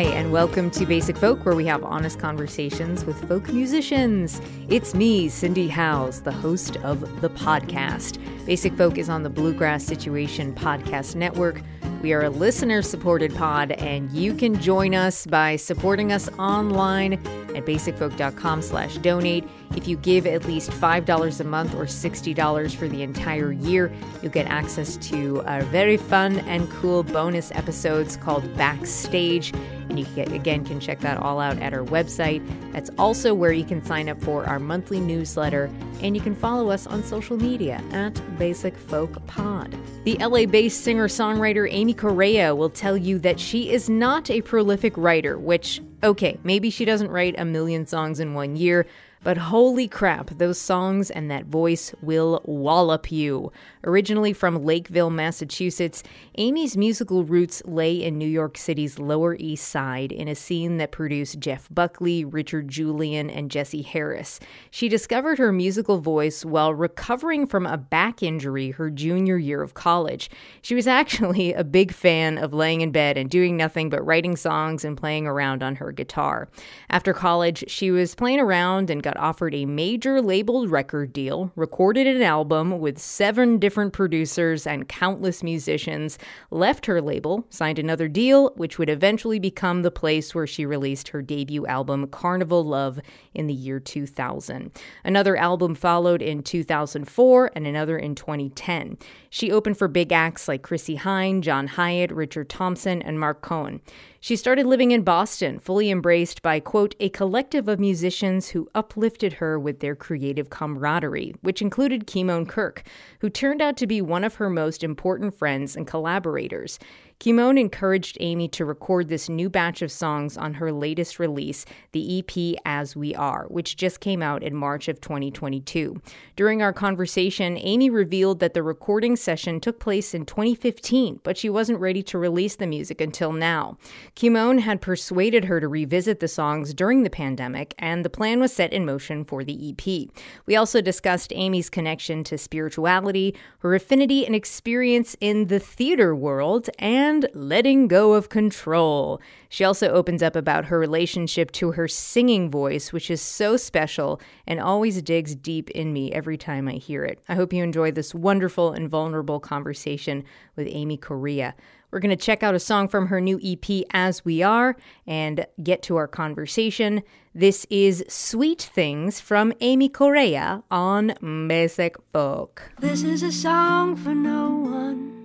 Hi, and welcome to Basic Folk, where we have honest conversations with folk musicians. It's me, Cindy Howes, the host of the podcast. Basic Folk is on the Bluegrass Situation Podcast Network. We are a listener supported pod, and you can join us by supporting us online at basicfolk.com slash donate. If you give at least $5 a month or $60 for the entire year, you'll get access to our very fun and cool bonus episodes called Backstage. And you can, again can check that all out at our website. That's also where you can sign up for our monthly newsletter, and you can follow us on social media at Basic Folk Pod. The LA based singer songwriter Amy Correia will tell you that she is not a prolific writer, which, okay, maybe she doesn't write a million songs in one year. But holy crap, those songs and that voice will wallop you. Originally from Lakeville, Massachusetts, Amy's musical roots lay in New York City's Lower East Side in a scene that produced Jeff Buckley, Richard Julian, and Jesse Harris. She discovered her musical voice while recovering from a back injury her junior year of college. She was actually a big fan of laying in bed and doing nothing but writing songs and playing around on her guitar. After college, she was playing around and got offered a major labeled record deal, recorded an album with seven different producers and countless musicians, left her label, signed another deal, which would eventually become the place where she released her debut album, Carnival Love, in the year 2000. Another album followed in 2004 and another in 2010. She opened for big acts like Chrissie Hynde, John Hiatt, Richard Thompson, and Marc Cohn. She started living in Boston, fully embraced by, quote, a collective of musicians who uplifted her with their creative camaraderie, which included Kimon Kirk, who turned out to be one of her most important friends and collaborators. Kimon encouraged Amy to record this new batch of songs on her latest release, the EP As We Are, which just came out in March of 2022. During our conversation, Amy revealed that the recording session took place in 2015, but she wasn't ready to release the music until now. Kimon had persuaded her to revisit the songs during the pandemic, and the plan was set in motion for the EP. We also discussed Amy's connection to spirituality, her affinity and experience in the theater world, and letting go of control. She also opens up about her relationship to her singing voice, which is so special and always digs deep in me every time I hear it. I hope you enjoy this wonderful and vulnerable conversation with Amy Correia. We're going to check out a song from her new EP, As We Are, and get to our conversation. This is Sweet Things from Amy Correia on Basic Folk. This is a song for no one,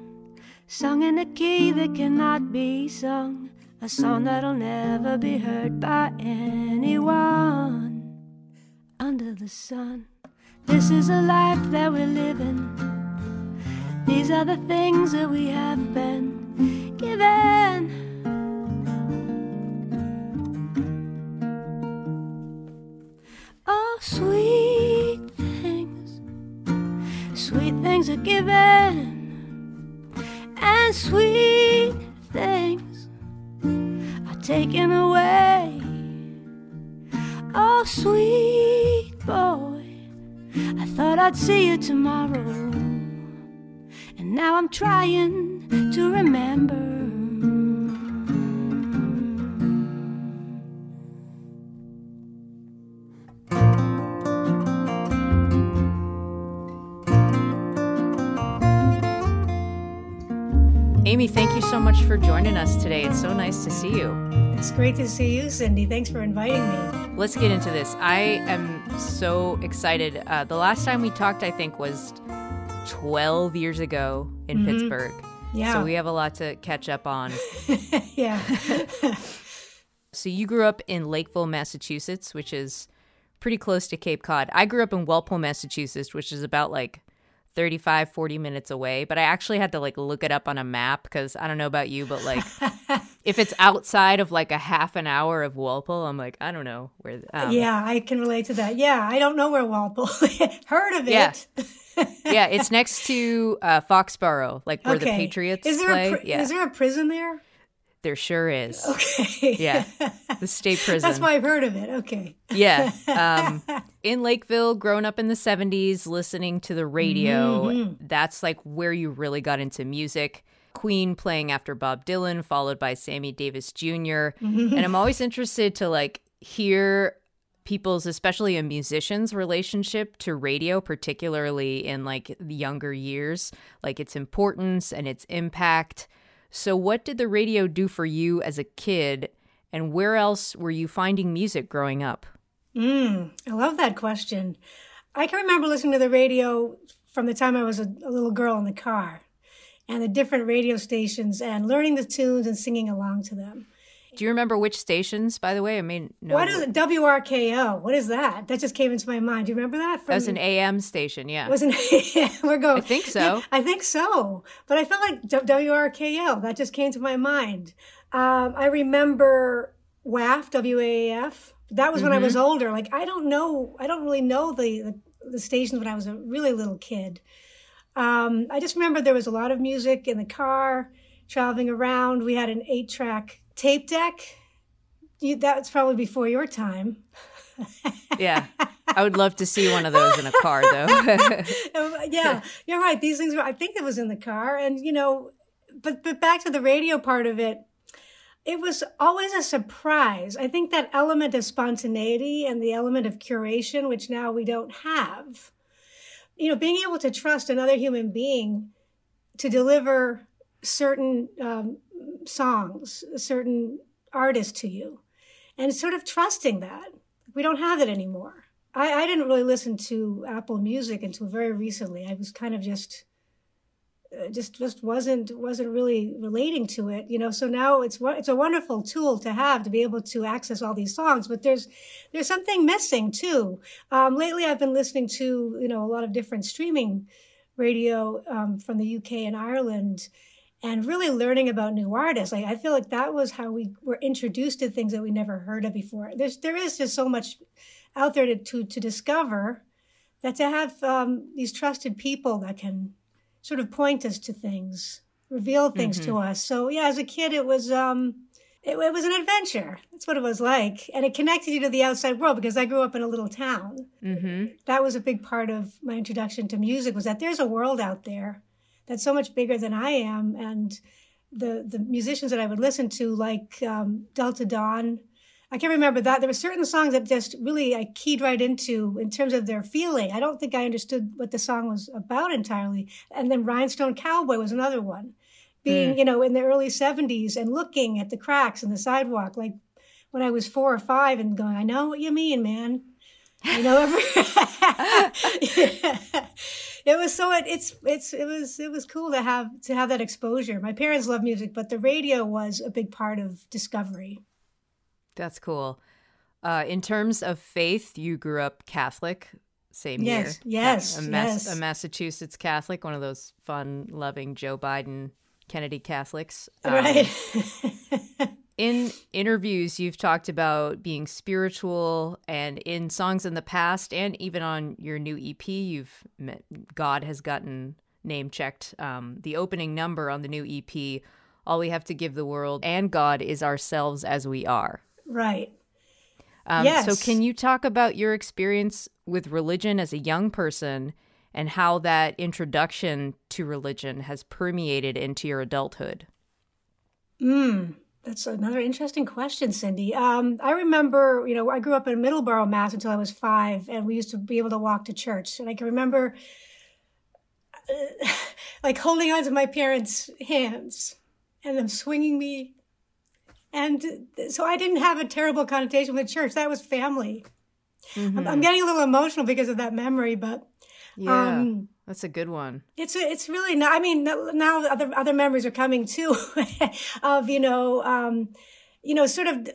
sung in a key that cannot be sung, a song that'll never be heard by anyone under the sun. This is a life that we're living. These are the things that we have been given. Oh, sweet things, sweet things are given, and sweet things are taken away. Oh, sweet boy, I thought I'd see you tomorrow, and now I'm trying to remember. Joining us today. It's so nice to see you. It's great to see you, Cindy. Thanks for inviting me. Let's get into this. I am so excited. Uh, the last time we talked, I think, was 12 years ago in mm-hmm. Pittsburgh. Yeah. So we have a lot to catch up on. yeah. so you grew up in Lakeville, Massachusetts, which is pretty close to Cape Cod. I grew up in Walpole, Massachusetts, which is about like 35 40 minutes away but i actually had to like look it up on a map because i don't know about you but like if it's outside of like a half an hour of walpole i'm like i don't know where um, yeah i can relate to that yeah i don't know where walpole heard of yeah. it yeah it's next to uh, foxborough like where okay. the patriots is there play a pr- yeah. is there a prison there there sure is. Okay. Yeah. The state prison. That's why I've heard of it. Okay. Yeah. Um, in Lakeville, growing up in the 70s, listening to the radio, mm-hmm. that's like where you really got into music. Queen playing after Bob Dylan, followed by Sammy Davis junior mm-hmm. And I'm always interested to like hear people's, especially a musician's relationship to radio, particularly in like the younger years, like its importance and its impact. So, what did the radio do for you as a kid, and where else were you finding music growing up? Mm, I love that question. I can remember listening to the radio from the time I was a, a little girl in the car and the different radio stations and learning the tunes and singing along to them. Do you remember which stations, by the way? I mean, no. What is it? WRKO? What is that? That just came into my mind. Do you remember that? From, that was an AM station, yeah. Was an AM. We're going. I think so. I think so. But I felt like WRKO. That just came to my mind. Um, I remember WAF, WAAF. That was mm-hmm. when I was mm-hmm. older. Like I don't know. I don't really know the the, the stations when I was a really little kid. Um, I just remember there was a lot of music in the car, traveling around. We had an eight track tape deck. You, that was probably before your time. yeah. I would love to see one of those in a car, though. yeah, you're right. These things were, I think it was in the car. And, you know, but, but back to the radio part of it, it was always a surprise. I think that element of spontaneity and the element of curation, which now we don't have, you know, being able to trust another human being to deliver certain um, songs, a certain artist to you, and sort of trusting that. We don't have it anymore. I, I didn't really listen to Apple Music until very recently. I was kind of just uh, just just wasn't wasn't really relating to it you know so now it's it's a wonderful tool to have to be able to access all these songs but there's there's something missing too um, lately i've been listening to you know a lot of different streaming radio um, from the uk and ireland and really learning about new artists. Like I feel like that was how we were introduced to things that we never heard of before. There's there is just so much out there to to, to discover that to have um, these trusted people that can sort of point us to things, reveal things mm-hmm. to us. So yeah, as a kid, it was. Um, it, it, was an adventure. That's what it was like. And it connected you to the outside world because I grew up in a little town. Mm-hmm. That was a big part of my introduction to music was that there's a world out there that's so much bigger than I am. And the the musicians that I would listen to, like um, Delta Dawn, I can't remember that there were certain songs that just really I keyed right into in terms of their feeling. I don't think I understood what the song was about entirely. And then Rhinestone Cowboy was another one, being mm. you know in the early '70s and looking at the cracks in the sidewalk, like when I was four or five, and going, I know what you mean, man. You know, every it was so it, it's it's it was it was cool to have to have that exposure. My parents love music, but the radio was a big part of discovery. That's cool. Uh, in terms of faith, you grew up Catholic, same yes, year. Yes, a, yes. A Massachusetts Catholic, one of those fun, loving Joe Biden Kennedy Catholics. Um, right. in interviews you've talked about being spiritual and in songs in the past and even on your new ep you've met, god has gotten name checked um, the opening number on the new ep all we have to give the world and god is ourselves as we are right um, yes. so can you talk about your experience with religion as a young person and how that introduction to religion has permeated into your adulthood mm. That's another interesting question, Cindy. Um, I remember, you know, I grew up in Middleborough, Mass until I was five, and we used to be able to walk to church. And I can remember, uh, like, holding onto my parents' hands and them swinging me. And so I didn't have a terrible connotation with church. That was family. I'm, I'm, getting a little emotional because of that memory, but yeah, um, that's a good one. It's it's really not. I mean, now other other memories are coming too, of you know, um, you know, sort of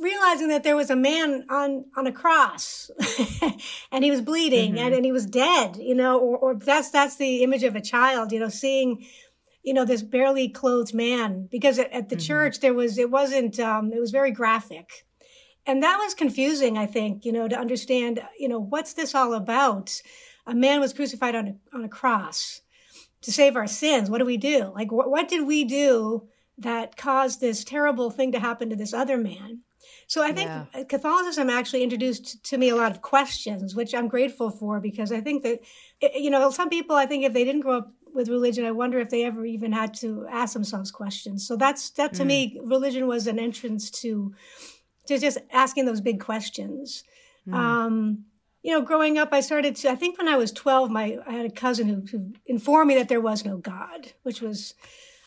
realizing that there was a man on on a cross and he was bleeding mm-hmm. and, and he was dead you know or, or that's that's the image of a child you know seeing you know this barely clothed man because at, at the mm-hmm. church there was it wasn't um, it was very graphic and that was confusing i think you know to understand you know what's this all about a man was crucified on a, on a cross to save our sins what do we do like wh- what did we do that caused this terrible thing to happen to this other man. So I think yeah. Catholicism actually introduced to me a lot of questions, which I'm grateful for because I think that, you know, some people, I think if they didn't grow up with religion, I wonder if they ever even had to ask themselves questions. So that's, that to mm. me, religion was an entrance to, to just asking those big questions. Mm. Um, you know, growing up, I started to, I think when I was 12, my, I had a cousin who, who informed me that there was no God, which was,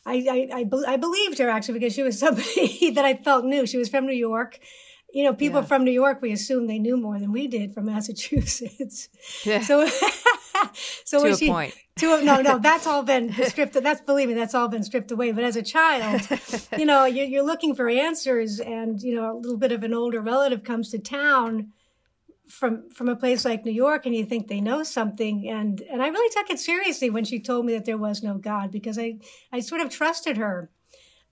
I, I, I, I, believed her actually because she was somebody that I felt knew. She was from New York. You know, people yeah. from New York, we assume they knew more than we did from Massachusetts. Yeah. So, so to a she, point. To, no, no, that's all been stripped. That's believe me, that's all been stripped away. But as a child, you know, you're, you're looking for answers, and you know, a little bit of an older relative comes to town from from a place like New York and you think they know something and and I really took it seriously when she told me that there was no God because I I sort of trusted her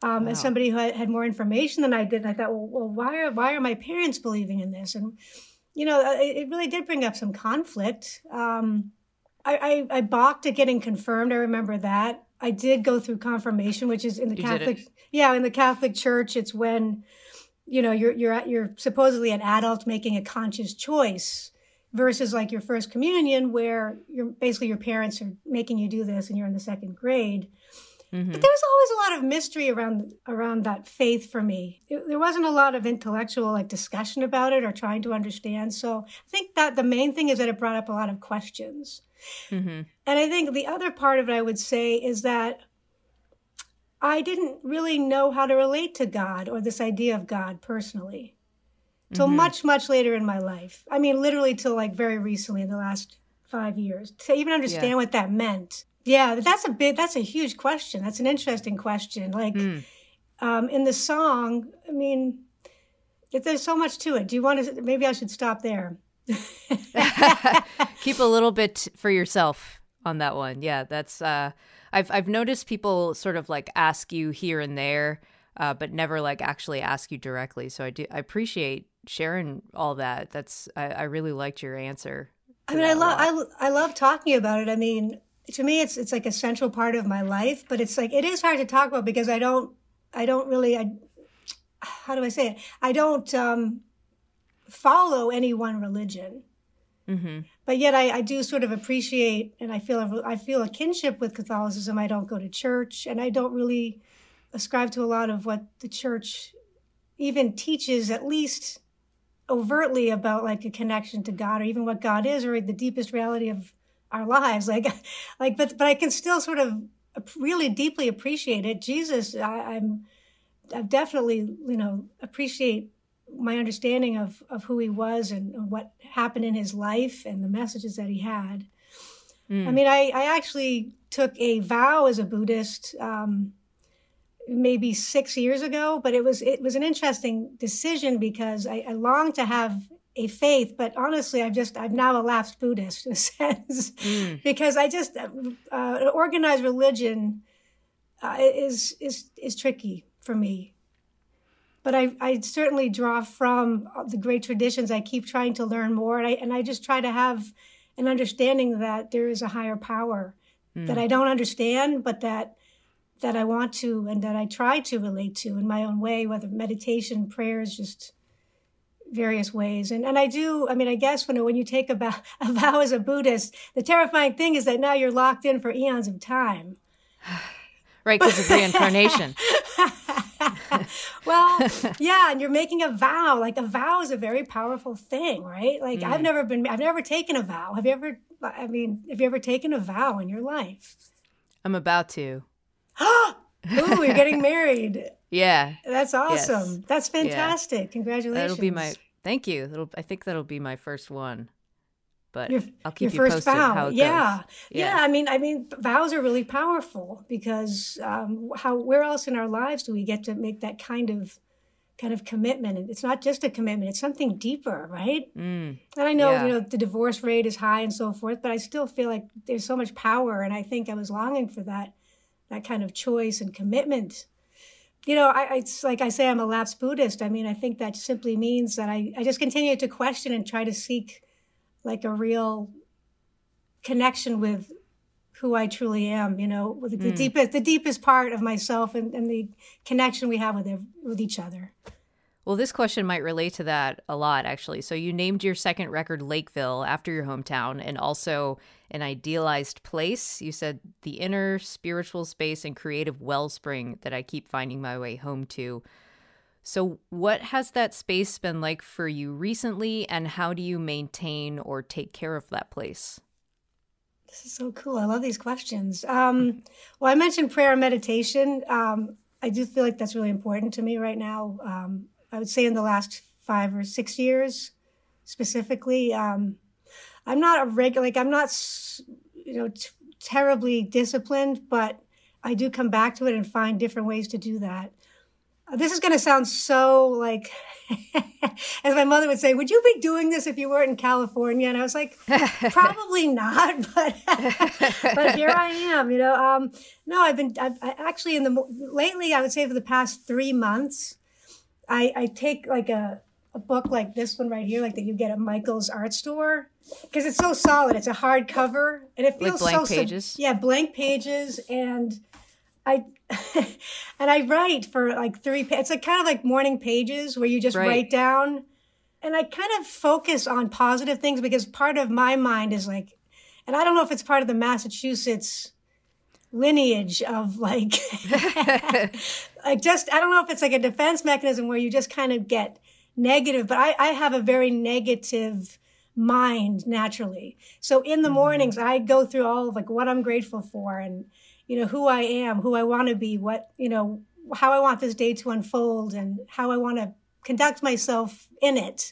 um, wow. as somebody who had, had, more information than I did. And I thought, well, well, why are why are my parents believing in this? And you know, it, it really did bring up some conflict. Um, I, I, I balked at getting confirmed. I remember that. I did go through confirmation, which is in the you Catholic. Yeah, in the Catholic Church, it's when you know you're you're you're supposedly an adult making a conscious choice versus like your first communion where you're basically your parents are making you do this and you're in the second grade mm-hmm. but there was always a lot of mystery around around that faith for me it, there wasn't a lot of intellectual like discussion about it or trying to understand so i think that the main thing is that it brought up a lot of questions mm-hmm. and i think the other part of it i would say is that I didn't really know how to relate to God or this idea of God personally till mm-hmm. much, much later in my life. I mean, literally till like very recently in the last five years to even understand yeah. what that meant. Yeah, that's a big, that's a huge question. That's an interesting question. Like mm. um, in the song, I mean, there's so much to it. Do you want to, maybe I should stop there. Keep a little bit for yourself on that one. Yeah, that's, uh, I've I've noticed people sort of like ask you here and there, uh, but never like actually ask you directly. So I do I appreciate sharing all that. That's I, I really liked your answer. I mean, I love I, I love talking about it. I mean, to me, it's it's like a central part of my life. But it's like it is hard to talk about because I don't I don't really I how do I say it? I don't um, follow any one religion. Mm-hmm. But yet, I, I, do sort of appreciate, and I feel a, I feel a kinship with Catholicism. I don't go to church, and I don't really ascribe to a lot of what the church even teaches, at least overtly, about like a connection to God, or even what God is, or the deepest reality of our lives. Like, like, but but I can still sort of really deeply appreciate it. Jesus, I, I'm, I definitely, you know, appreciate my understanding of, of who he was and, what happened in his life and the messages that he had. Mm. I mean, I, I actually took a vow as a Buddhist um, maybe six years ago, but it was it was an interesting decision because I, I long to have a faith, but honestly, I've just I've now a lapsed Buddhist in a sense mm. because I just uh, uh, organized religion uh, is is is tricky for me but I, I certainly draw from the great traditions. I keep trying to learn more, and I and I just try to have an understanding that there is a higher power mm. that I don't understand, but that that I want to and that I try to relate to in my own way, whether meditation, prayers, just various ways. And and I do. I mean, I guess when when you take a vow, a vow as a Buddhist, the terrifying thing is that now you're locked in for eons of time. right, because of reincarnation. well, yeah, and you're making a vow. Like a vow is a very powerful thing, right? Like mm. I've never been, I've never taken a vow. Have you ever? I mean, have you ever taken a vow in your life? I'm about to. oh, you're getting married. Yeah. That's awesome. Yes. That's fantastic. Yeah. Congratulations. That'll be my Thank you. That'll, I think that'll be my first one. But your, I'll keep your you first posted vow. how it yeah. goes. yeah, I mean, I mean, vows are really powerful because um, how where else in our lives do we get to make that kind of kind of commitment? And it's not just a commitment; it's something deeper, right? Mm. And I know Yeah. you know the divorce rate is high and so forth, but I still feel like there's so much power, and I think I was longing for that that kind of choice and commitment. You know, I, it's like I say, I'm a lapsed Buddhist. I mean, I think that simply means that I, I just continue to question and try to seek like a real connection with who I truly am, you know, with the hmm. deepest, the deepest part of myself and, and the connection we have with, ev- with each other. Well, this question might relate to that a lot, actually. So, you named your second record Lakeville after your hometown and also an idealized place. You said the inner spiritual space and creative wellspring that I keep finding my way home to. So, what has that space been like for you recently, and how do you maintain or take care of that place? This is so cool. I love these questions. Um, well, I mentioned prayer and meditation. Um, I do feel like that's really important to me right now. Um, I would say in the last five or six years, specifically, um, I'm not a regular, like I'm not, you know, t- terribly disciplined, but I do come back to it and find different ways to do that. This is going to sound so like, as my mother would say, would you be doing this if you weren't in California? And I was like, probably not, but but here I am. You know, um, no, I've been I've, I actually in the lately. I would say for the past three months, I, I take like a a book like this one right here, like that you get at Michael's art store, because it's so solid. It's a hard cover, and it Like feels blank so sub- pages? yeah, blank pages, and I and I write for like three. It's like kind of like morning pages where you just Right. write down, and I kind of focus on positive things because part of my mind is like, and I don't know if it's part of the Massachusetts lineage of like like just I don't know if it's like a defense mechanism where you just kind of get negative, but I, I have a very negative mind naturally. So in the mm. mornings I go through all of like what I'm grateful for and you know who I am, who I want to be, what you know how I want this day to unfold and how I want to conduct myself in it.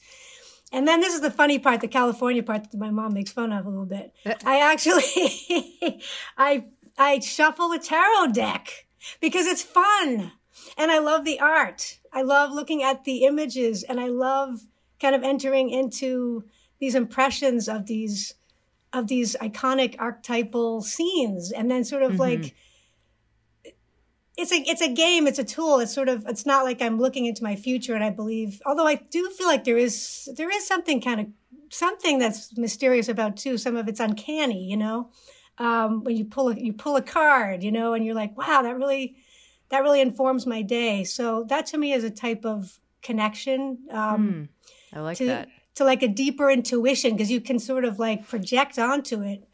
And then this is the funny part, the California part that my mom makes fun of a little bit. Uh. I actually, I, I shuffle a tarot deck because it's fun. And I love the art. I love looking at the images and I love kind of entering into these impressions of these, of these iconic archetypal scenes and then sort of like, it's a it's a game it's a tool it's sort of it's not like i'm looking into my future and i believe although i do feel like there is there is something kind of something that's mysterious about too some of it's uncanny you know? Um, when you pull a, you pull a card you know and you're like wow that really that really informs my day. So that to me is a type of connection um, I like to that. To like a deeper intuition because you can sort of like project onto it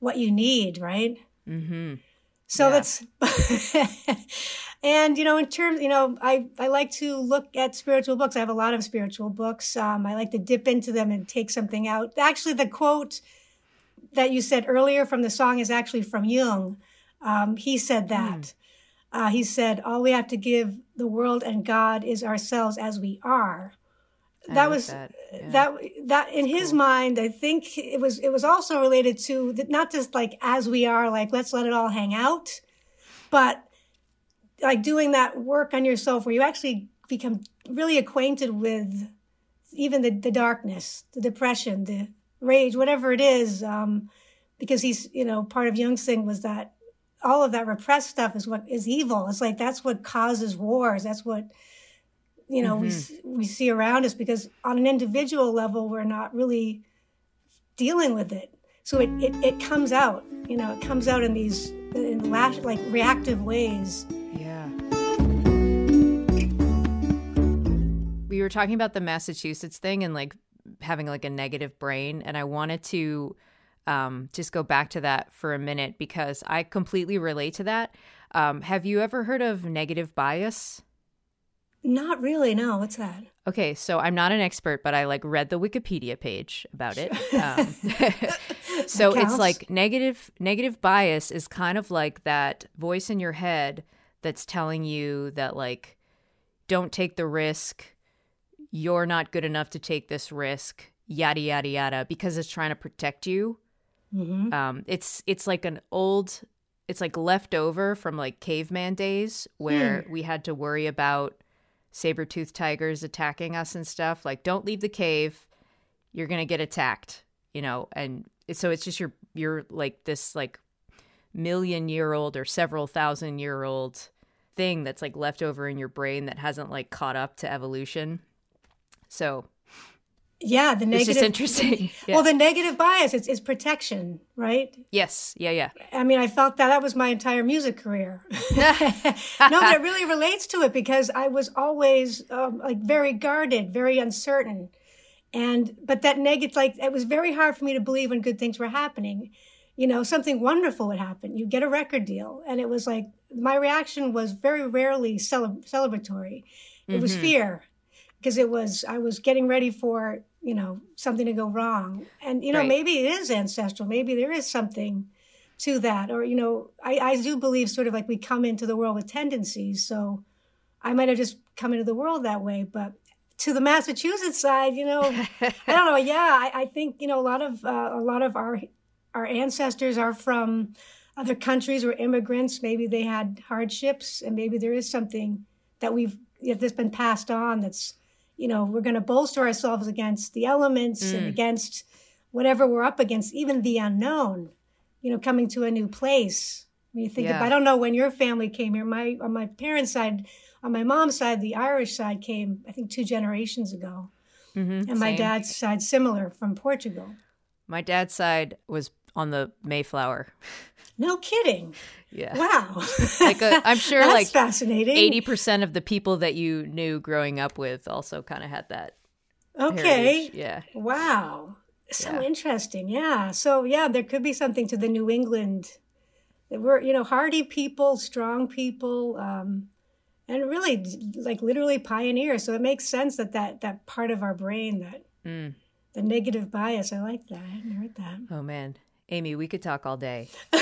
what you need right Mm-hmm. so Yeah. that's, and you know, in terms, you know, I, I like to look at spiritual books. I have a lot of spiritual books. Um, I like to dip into them and take something out. Actually, the quote that you said earlier from the song is actually from Jung. Um, he said that. Uh, he said, all we have to give the world and God is ourselves as we are. That was that. Yeah. that that in his mind i think it was it was also related to that not just like as we are like let's let it all hang out but like doing that work on yourself where you actually become really acquainted with even the, the darkness the depression the rage whatever it is um because he's you know part of jung's thing was that all of that repressed stuff is what is evil it's like that's what causes wars that's what you know we we see around us because on an individual level we're not really dealing with it so it, it, it comes out you know it comes out in these in lash, like reactive ways Yeah. We were talking about the Massachusetts thing and like having like a negative brain, and I wanted to um, just go back to that for a minute because I completely relate to that. Um, have you ever heard of negative bias? Not really no what's that Okay, so I'm not an expert, but I like read the Wikipedia page about it. Um, so it's like negative negative bias is kind of like that voice in your head that's telling you that like don't take the risk. you're not good enough to take this risk, yada yada yada, because it's trying to protect you. Mm-hmm. Um, it's it's like an old, it's like leftover from like caveman days where Hmm. we had to worry about saber-toothed tigers attacking us and stuff. Like, don't leave the cave, you're gonna get attacked, you know. And so it's just your you're like this like million year old or several thousand year old thing that's like left over in your brain that hasn't like caught up to evolution. So Yeah, the negative. it's just interesting. Yeah. Well, the negative bias is, is protection, right? yes, yeah, yeah. I mean, I felt that that was my entire music career. no, but it really relates to it because I was always um, like very guarded, very uncertain, and but that negative, like it was very hard for me to believe when good things were happening. You know, something wonderful would happen. You get a record deal, and it was like my reaction was very rarely cele- celebratory. It was fear because it was I was getting ready for you know something to go wrong, and you know Right. maybe it is ancestral. Maybe there is something to that, or you know I, I do believe sort of like we come into the world with tendencies. So I might have just come into the world that way, but to the Massachusetts side, you know, I don't know. Yeah, I, I think you know a lot of uh, a lot of our our ancestors are from other countries or immigrants. Maybe they had hardships, and maybe there is something that we've if that's been passed on. That's you know we're going to bolster ourselves against the elements and against whatever we're up against, even the unknown. You know, coming to a new place. When you think, Yeah. of, I don't know when your family came here. My on my parents' side, on my mom's side, the Irish side came, I think, two generations ago, Mm-hmm. and my dad's side similar from Portugal. My dad's side was on the Mayflower. No kidding. Yeah. Wow. Like a, I'm sure That's like fascinating. 80% of the people that you knew growing up with also kind of had that. Okay. heritage. Yeah. Wow. So Yeah. interesting. Yeah. So yeah, there could be something to the New England. that We're you know hardy people, strong people, um, and really like literally pioneers. So it makes sense that that that part of our brain that Mm. the negative bias. I like that. I hadn't heard that. Oh man. Amy, we could talk all day. uh,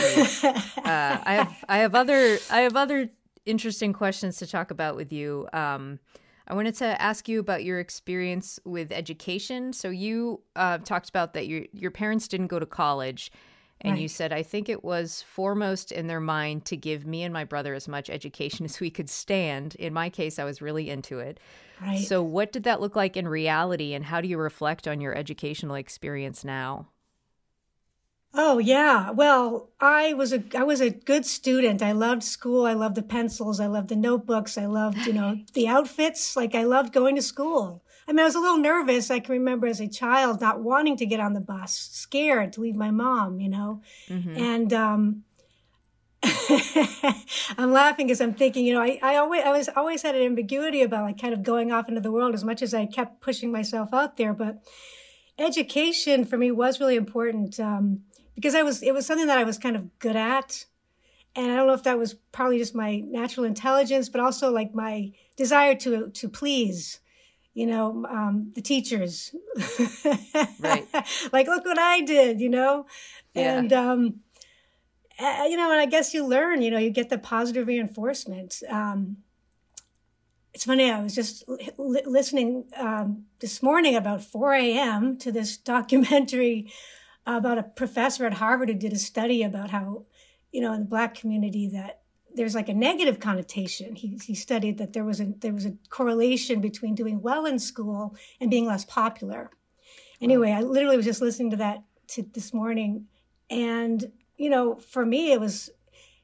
I have I have other I have other interesting questions to talk about with you. Um, I wanted to ask you about your experience with education. So you uh, talked about that your your parents didn't go to college, and you said I think it was foremost in their mind to give me and my brother as much education as we could stand. In my case, I was really into it. Right. So what did that look like in reality, and how do you reflect on your educational experience now? Oh yeah. Well, I was a I was a good student. I loved school. I loved the pencils. I loved the notebooks. I loved, you know, the outfits. Like I loved going to school. I mean, I was a little nervous. I can remember as a child not wanting to get on the bus, scared to leave my mom, you know. And um I'm laughing because I'm thinking, you know, I, I always I was always had an ambiguity about like kind of going off into the world as much as I kept pushing myself out there, but education for me was really important um, because I was it was something that I was kind of good at, and I don't know if that was probably just my natural intelligence, but also like my desire to to please, you know, um, the teachers. Right. like look what I did, you know, Yeah. and um, uh, you know, and I guess you learn, you know, you get the positive reinforcement. Um, it's funny. I was just li- li- listening um, this morning about 4 a.m. to this documentary about a professor at Harvard who did a study about how, you know, in the black community that there's like a negative connotation. He, he studied that there was a there was a correlation between doing well in school and being less popular. Anyway, I literally was just listening to that to this morning, and you know, for me, it was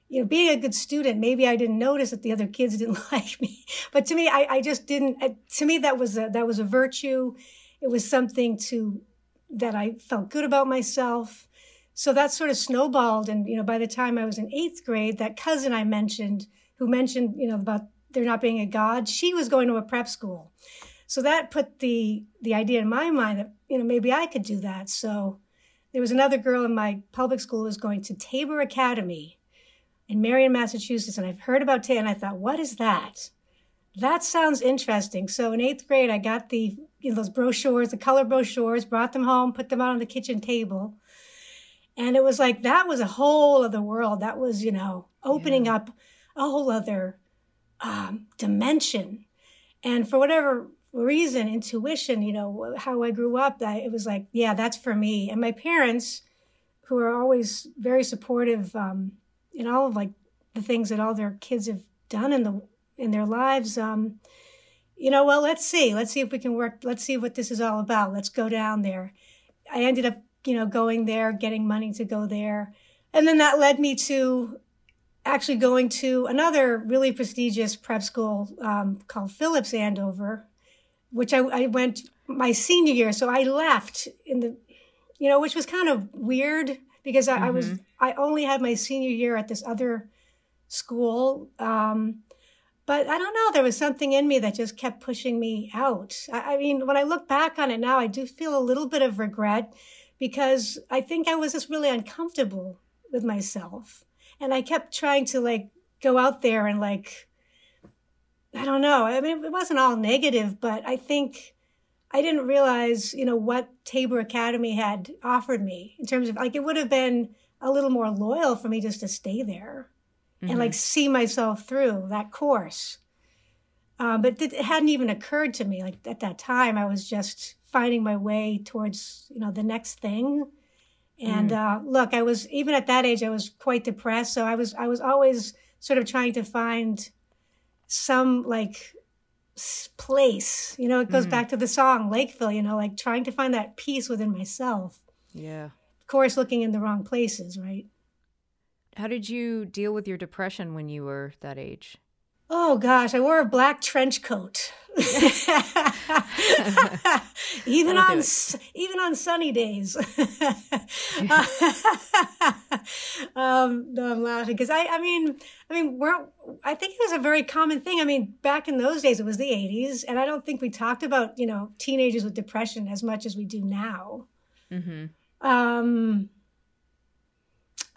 you know, being a good student, maybe I didn't notice that the other kids didn't like me, but to me, I, I just didn't. uh, To me, that was a that was a virtue. It was something to that I felt good about myself. So that sort of snowballed, and you know, by the time I was in eighth grade, that cousin I mentioned, who mentioned you know about there not being a God, she was going to a prep school. So that put the the idea in my mind that you know maybe I could do that. So there was another girl in my public school who was going to Tabor Academy in Marion, Massachusetts, and I've heard about Tabor, and I thought, what is that? That sounds interesting. So in eighth grade, I got the you know, those brochures, the color brochures, brought them home, put them out on the kitchen table, and it was like that was a whole other world. That was you know opening up a whole other um, dimension. And for whatever reason, intuition, you know, how I grew up, I, it was like, yeah, that's for me. And my parents, who are always very supportive um, in all of like the things that all their kids have done in the in their lives, um, you know, well, let's see, let's see if we can work. Let's see what this is all about. Let's go down there. I ended up, you know, going there, getting money to go there, and then that led me to actually going to another really prestigious prep school um, called Phillips Andover, which I, I went my senior year. So I left in the, you know, which was kind of weird because I, mm-hmm. I was mm-hmm. I only had my senior year at this other school. Um, but I don't know. There was something in me that just kept pushing me out. I, I mean, when I look back on it now, I do feel a little bit of regret because I think I was just really uncomfortable with myself and I kept trying to like go out there and like I don't know. I mean, it wasn't all negative, but I think I didn't realize, you know, what Tabor Academy had offered me in terms of like it would have been a little more loyal for me just to stay there mm-hmm. and like see myself through that course. Uh, but it hadn't even occurred to me. Like at that time, I was just finding my way towards, you know, the next thing. And mm. uh, look, I was even at that age, I was quite depressed. So I was I was always sort of trying to find some like place. You know, it goes mm. back to the song Lakeville. You know, like trying to find that peace within myself. Yeah. Of course, looking in the wrong places, right? How did you deal with your depression when you were that age? Oh gosh, I wore a black trench coat. even on even on sunny days. um, no, I'm laughing because I, I mean, I mean, we're, I think it was a very common thing. I mean, back in those days, it was the '80s, and I don't think we talked about you know teenagers with depression as much as we do now. Mm-hmm. Um,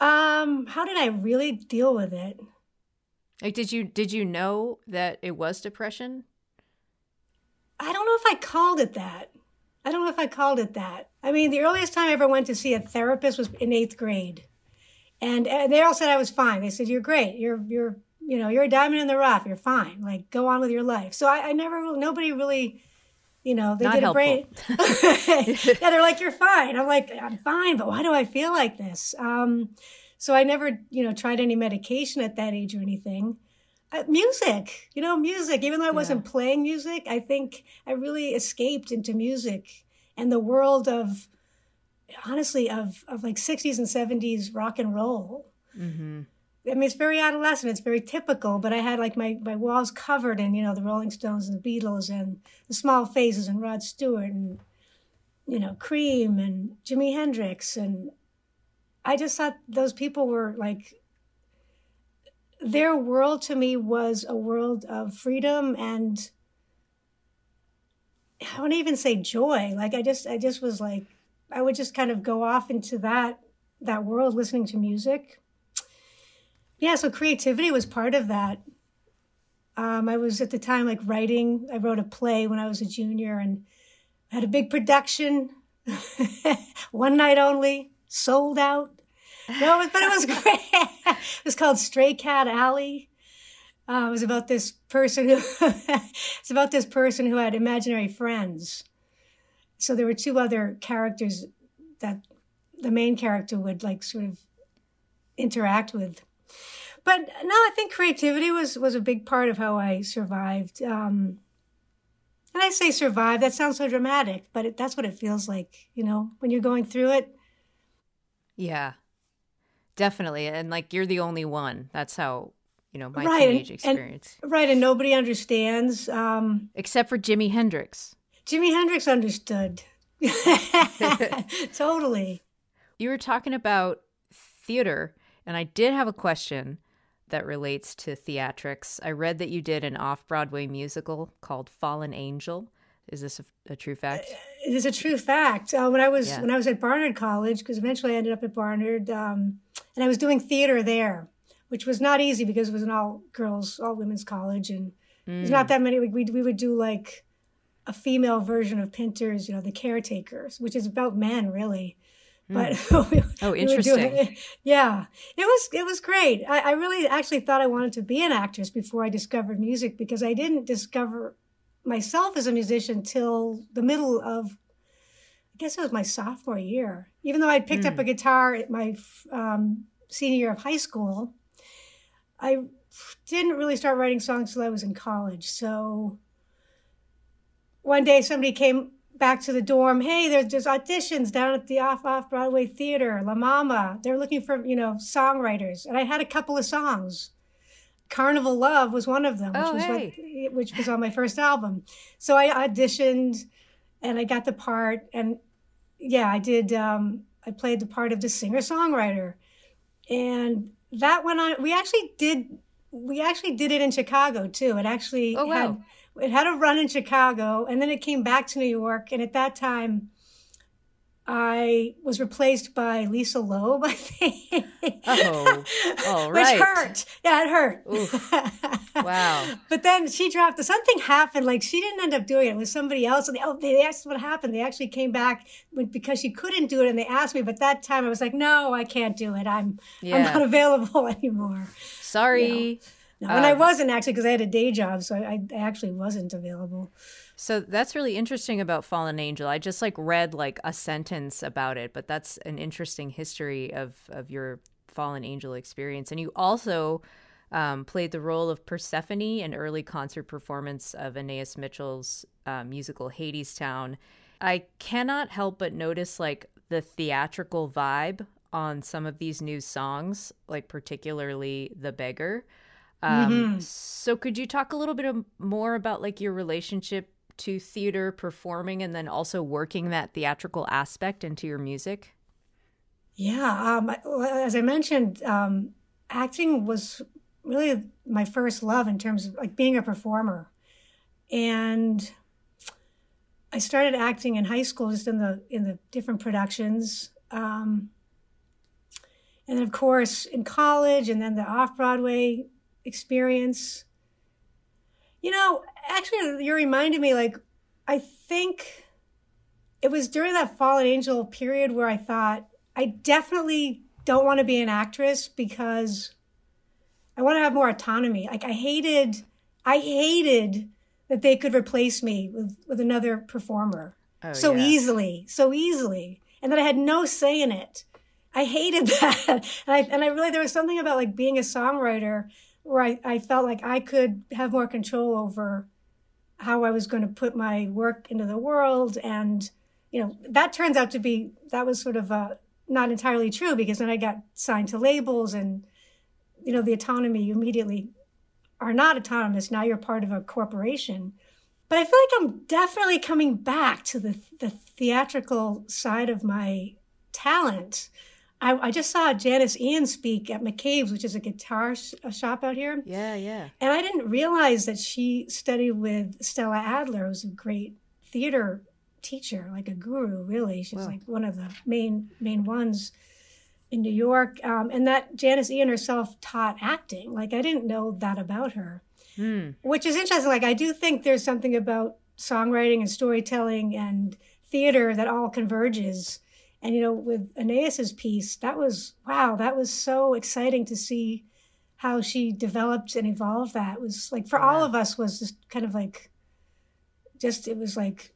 um, how did I really deal with it? Like, did you did you know that it was depression? I don't know if I called it that. I don't know if I called it that. I mean, the earliest time I ever went to see a therapist was in eighth grade, and, and they all said I was fine. They said you're great. You're you're you know you're a diamond in the rough. You're fine. Like go on with your life. So I, I never nobody really. You know, they Not did helpful. a brain. yeah, they're like, "You're fine." I'm like, "I'm fine," but why do I feel like this? Um, so I never, you know, tried any medication at that age or anything. Uh, music, you know, music. Even though I wasn't playing music, I think I really escaped into music and the world of, honestly, of of like '60s and '70s rock and roll. Mm-hmm. I mean, it's very adolescent. It's very typical. But I had like my my walls covered in you know the Rolling Stones and the Beatles and the Small Faces and Rod Stewart and you know Cream and Jimi Hendrix and I just thought those people were like, their world to me was a world of freedom and I wouldn't even say joy. Like I just, I just was like, I would just kind of go off into that that world listening to music. Yeah, so creativity was part of that. Um, I was at the time like writing. I wrote a play when I was a junior and had a big production, one night only sold out. No, but it was great. it was called Stray Cat Alley. Uh, it was about this person who it's about this person who had imaginary friends. So there were two other characters that the main character would like sort of interact with. But no, I think creativity was was a big part of how I survived. Um, and I say survive. That sounds so dramatic, but it, that's what it feels like. You know, when you're going through it, yeah, definitely. And like you're the only one. That's how you know my right, teenage experience. And, right, and nobody understands um, except for Jimi Hendrix. Jimi Hendrix understood. totally. You were talking about theater, and I did have a question that relates to theatrics. I read that you did an off Broadway musical called Fallen Angel. Is this a, a true fact? It is a true fact. Uh, when I was yeah. when I was at Barnard College, because eventually I ended up at Barnard, um, and I was doing theater there, which was not easy because it was an all girls, all women's college, and mm. there's not that many. We we would do like a female version of Pinter's, you know, the caretakers, which is about men really. Mm. But we, oh, interesting. Doing, yeah, it was it was great. I, I really actually thought I wanted to be an actress before I discovered music because I didn't discover myself as a musician till the middle of, I guess it was my sophomore year. Even though I'd picked mm. up a guitar at my um, senior year of high school, I didn't really start writing songs till I was in college. So one day somebody came back to the dorm. Hey, there's just auditions down at the off off Broadway theater, La Mama. They're looking for you know songwriters, and I had a couple of songs. Carnival Love was one of them, which oh, was hey. what, which was on my first album. So I auditioned, and I got the part, and yeah, I did. Um, I played the part of the singer songwriter, and that went on. We actually did. We actually did it in Chicago too. It actually oh, wow. had it had a run in Chicago, and then it came back to New York. And at that time, I was replaced by Lisa Loeb, I oh, think. Oh, all right. Which hurt. Yeah, it hurt. wow. but then she dropped the something happened. Like she didn't end up doing it. It was somebody else. And they, oh, they asked what happened. They actually came back because she couldn't do it, and they asked me. But that time I was like, no, I can't do it. I'm yeah. I'm not available anymore. Sorry. You know? No, and um, I wasn't actually because I had a day job, so I, I actually wasn't available. So that's really interesting about Fallen Angel. I just like read like a sentence about it, but that's an interesting history of of your Fallen Angel experience. And you also um, played the role of Persephone, an early concert performance of Anais Mitchell's uh, musical Hadestown. I cannot help but notice like the theatrical vibe on some of these new songs, like particularly The Beggar. Um, mm-hmm. So, could you talk a little bit more about like your relationship to theater performing, and then also working that theatrical aspect into your music? Yeah, um, as I mentioned, um, acting was really my first love in terms of like being a performer, and I started acting in high school, just in the in the different productions. Um, and then, of course, in college, and then the off Broadway experience. You know, actually, you reminded me, like, I think it was during that fallen angel period where I thought, I definitely don't want to be an actress because I want to have more autonomy. Like, I hated, I hated that they could replace me with, with another performer oh, so yeah. easily, so easily, and that I had no say in it. I hated that. and I, and I really, there was something about like being a songwriter where I, I felt like I could have more control over how I was going to put my work into the world. And, you know, that turns out to be, that was sort of uh, not entirely true because then I got signed to labels and, you know, the autonomy you immediately are not autonomous. Now you're part of a corporation. But I feel like I'm definitely coming back to the, the theatrical side of my talent I, I, just saw Janis Ian speak at McCabe's, which is a guitar sh- a shop out here. Yeah, yeah. And I didn't realize that she studied with Stella Adler, who's a great theater teacher, like a guru, really. She's wow. like one of the main main ones in New York. Um, and that Janis Ian herself taught acting. Like I didn't know that about her, hmm. which is interesting. Like I do think there's something about songwriting and storytelling and theater that all converges and, you know, with Anais's piece, that was, wow, that was so exciting to see how she developed and evolved that. It was like, for yeah. all of us, was just kind of like, just, it was like,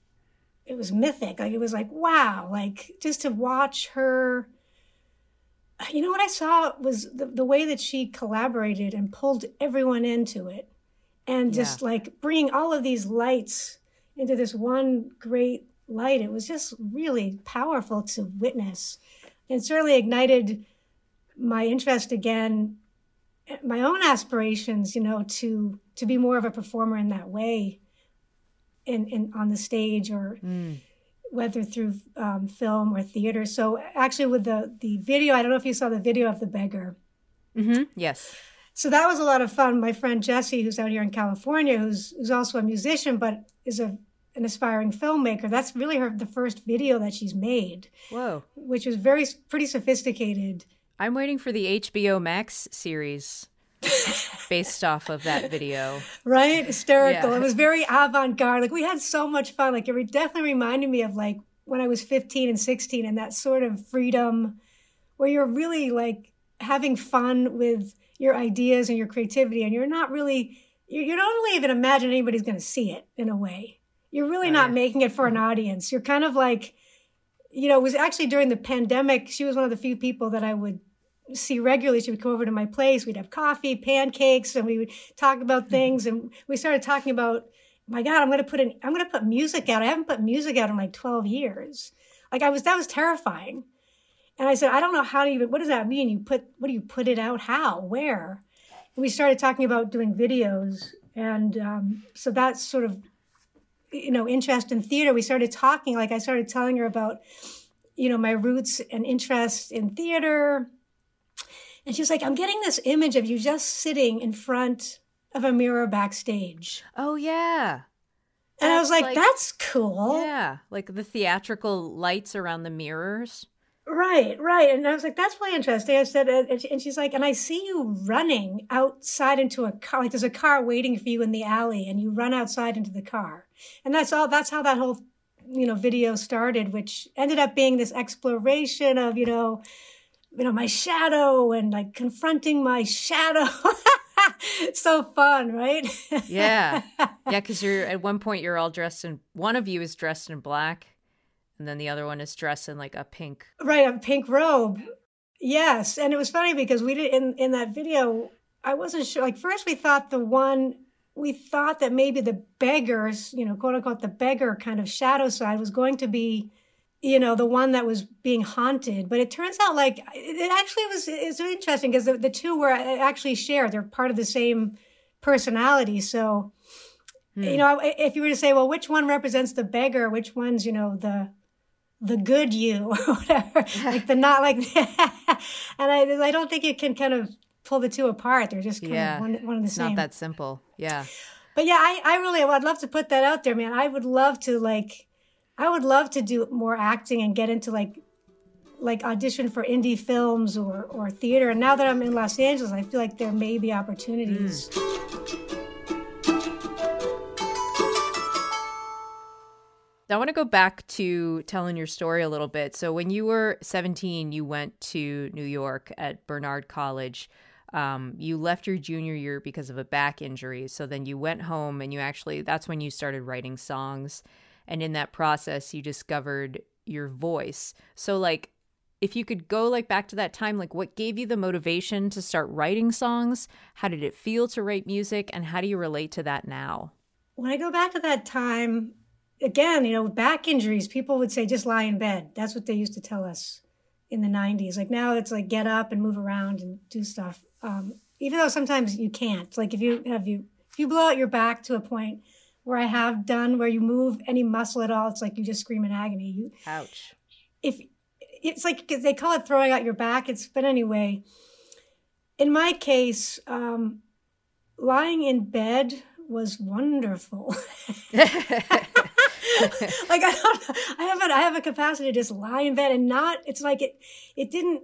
it was mythic. Like, it was like, wow, like just to watch her. You know what I saw was the, the way that she collaborated and pulled everyone into it and just yeah. like bringing all of these lights into this one great light. It was just really powerful to witness and certainly ignited my interest again, my own aspirations, you know, to to be more of a performer in that way in, in on the stage or mm. whether through um, film or theater. So actually with the the video, I don't know if you saw the video of the beggar. Mm-hmm. Yes. So that was a lot of fun. My friend Jesse, who's out here in California, who's who's also a musician, but is a an aspiring filmmaker. That's really her the first video that she's made. Whoa. Which was very pretty sophisticated. I'm waiting for the HBO Max series based off of that video. Right? Hysterical. Yeah. It was very avant-garde. Like we had so much fun. Like it definitely reminded me of like when I was 15 and 16 and that sort of freedom where you're really like having fun with your ideas and your creativity and you're not really you, you don't really even imagine anybody's going to see it in a way. You're really not making it for an audience. You're kind of like, you know, it was actually during the pandemic. She was one of the few people that I would see regularly. She would come over to my place. We'd have coffee, pancakes, and we would talk about mm-hmm. things. And we started talking about, my God, I'm going to put an, I'm going to put music out. I haven't put music out in like 12 years. Like I was, that was terrifying. And I said, I don't know how to even, what does that mean? You put, what do you put it out? How? Where? And we started talking about doing videos. And um, so that's sort of, you know, interest in theater. We started talking, like I started telling her about, you know, my roots and interest in theater. And she's like, I'm getting this image of you just sitting in front of a mirror backstage. Oh, yeah. And I was like, like, that's cool. Yeah. Like the theatrical lights around the mirrors. Right, right. And I was like, that's really interesting. I said, and she's like, and I see you running outside into a car. Like there's a car waiting for you in the alley and you run outside into the car. And that's all, that's how that whole, you know, video started, which ended up being this exploration of, you know, you know, my shadow and like confronting my shadow. so fun, right? yeah. Yeah. Cause you're at one point, you're all dressed in, one of you is dressed in black and then the other one is dressed in like a pink right a pink robe. Yes and it was funny because we did in in that video i wasn't sure like first we thought the one we thought that maybe the beggars you know quote unquote the beggar kind of shadow side was going to be you know the one that was being haunted. But it turns out like it actually was it's interesting because the, the two were actually shared. They're part of the same personality. So hmm. you know if you were to say well which one represents the beggar? Which one's you know the the good you or whatever, like the not like, and I, I don't think you can kind of pull the two apart. They're just kind yeah. of one, one of the it's same. Not that simple. Yeah. But yeah, I, I really, I'd love to put that out there, man. I would love to like, I would love to do more acting and get into like, like audition for indie films or, or theater. And now that I'm in Los Angeles, I feel like there may be opportunities. Mm. I want to go back to telling your story a little bit. So, when you were 17, you went to New York at Barnard College. Um, you left your junior year because of a back injury. So, then you went home and you actually, that's when you started writing songs. And in that process, you discovered your voice. So, like, if you could go like back to that time like what gave you the motivation to start writing songs how did it feel to write music and how do you relate to that now when i go back to that time again, you know, back injuries, people would say just lie in bed. That's what they used to tell us in the 90s. Like now it's like get up and move around and do stuff. Um, even though sometimes you can't. Like if you have you if you blow out your back to a point where I have done where you move any muscle at all, it's like you just scream in agony. You ouch. If it's like they call it throwing out your back. It's but anyway. In my case, um, lying in bed was wonderful. like I don't, I have a, I have a capacity to just lie in bed and not. It's like it, it didn't.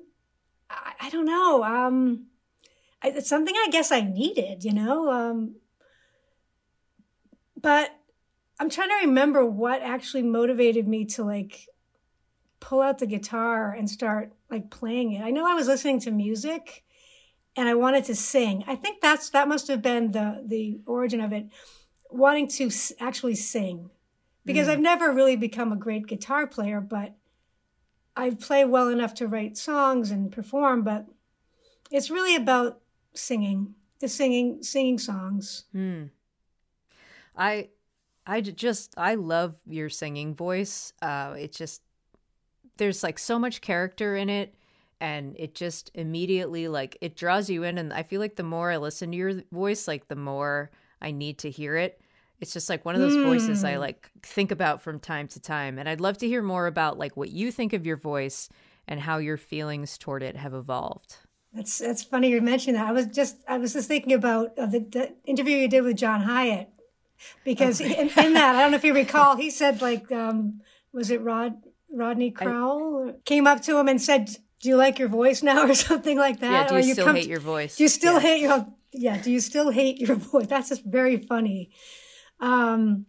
I, I don't know. Um, it's something I guess I needed, you know. Um, but I'm trying to remember what actually motivated me to like pull out the guitar and start like playing it. I know I was listening to music and I wanted to sing. I think that's that must have been the the origin of it, wanting to actually sing because mm. I've never really become a great guitar player, but I play well enough to write songs and perform. But it's really about singing, the singing, singing songs. Mm. I, I just I love your singing voice. Uh, it just there's like so much character in it and it just immediately like it draws you in and i feel like the more i listen to your voice like the more i need to hear it it's just like one of those mm. voices I hmm. like think about from time to time. And I'd love to hear more about like what you think of your voice and how your feelings toward it have evolved. That's that's funny you mentioned that. I was just I was just thinking about uh, the, the, interview you did with John Hiatt because oh. in, in, that I don't know if you recall he said like um, was it Rod Rodney Crowell I, came up to him and said do you like your voice now or something like that? Yeah, do you, you still hate your voice? Do you still yeah. hate your yeah? Do you still hate your voice? That's just very funny. Um,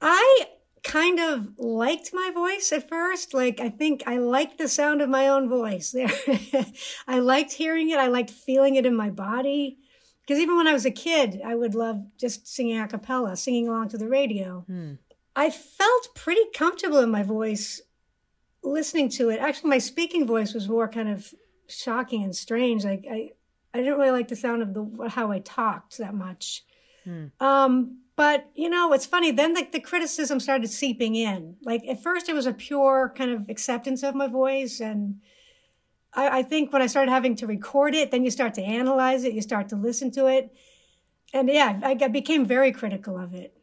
I kind of liked my voice at first. Like, I think I liked the sound of my own voice there. I liked hearing it. I liked feeling it in my body. Because even when I was a kid, I would love just singing a cappella, singing along to the radio. Hmm. I felt pretty comfortable in my voice listening to it. Actually, my speaking voice was more kind of shocking and strange. Like I, I didn't really like the sound of the how I talked that much. Hmm. Um, but you know, it's funny. Then the, the criticism started seeping in. Like at first, it was a pure kind of acceptance of my voice, and I, I think when I started having to record it, then you start to analyze it, you start to listen to it, and yeah, I, I became very critical of it.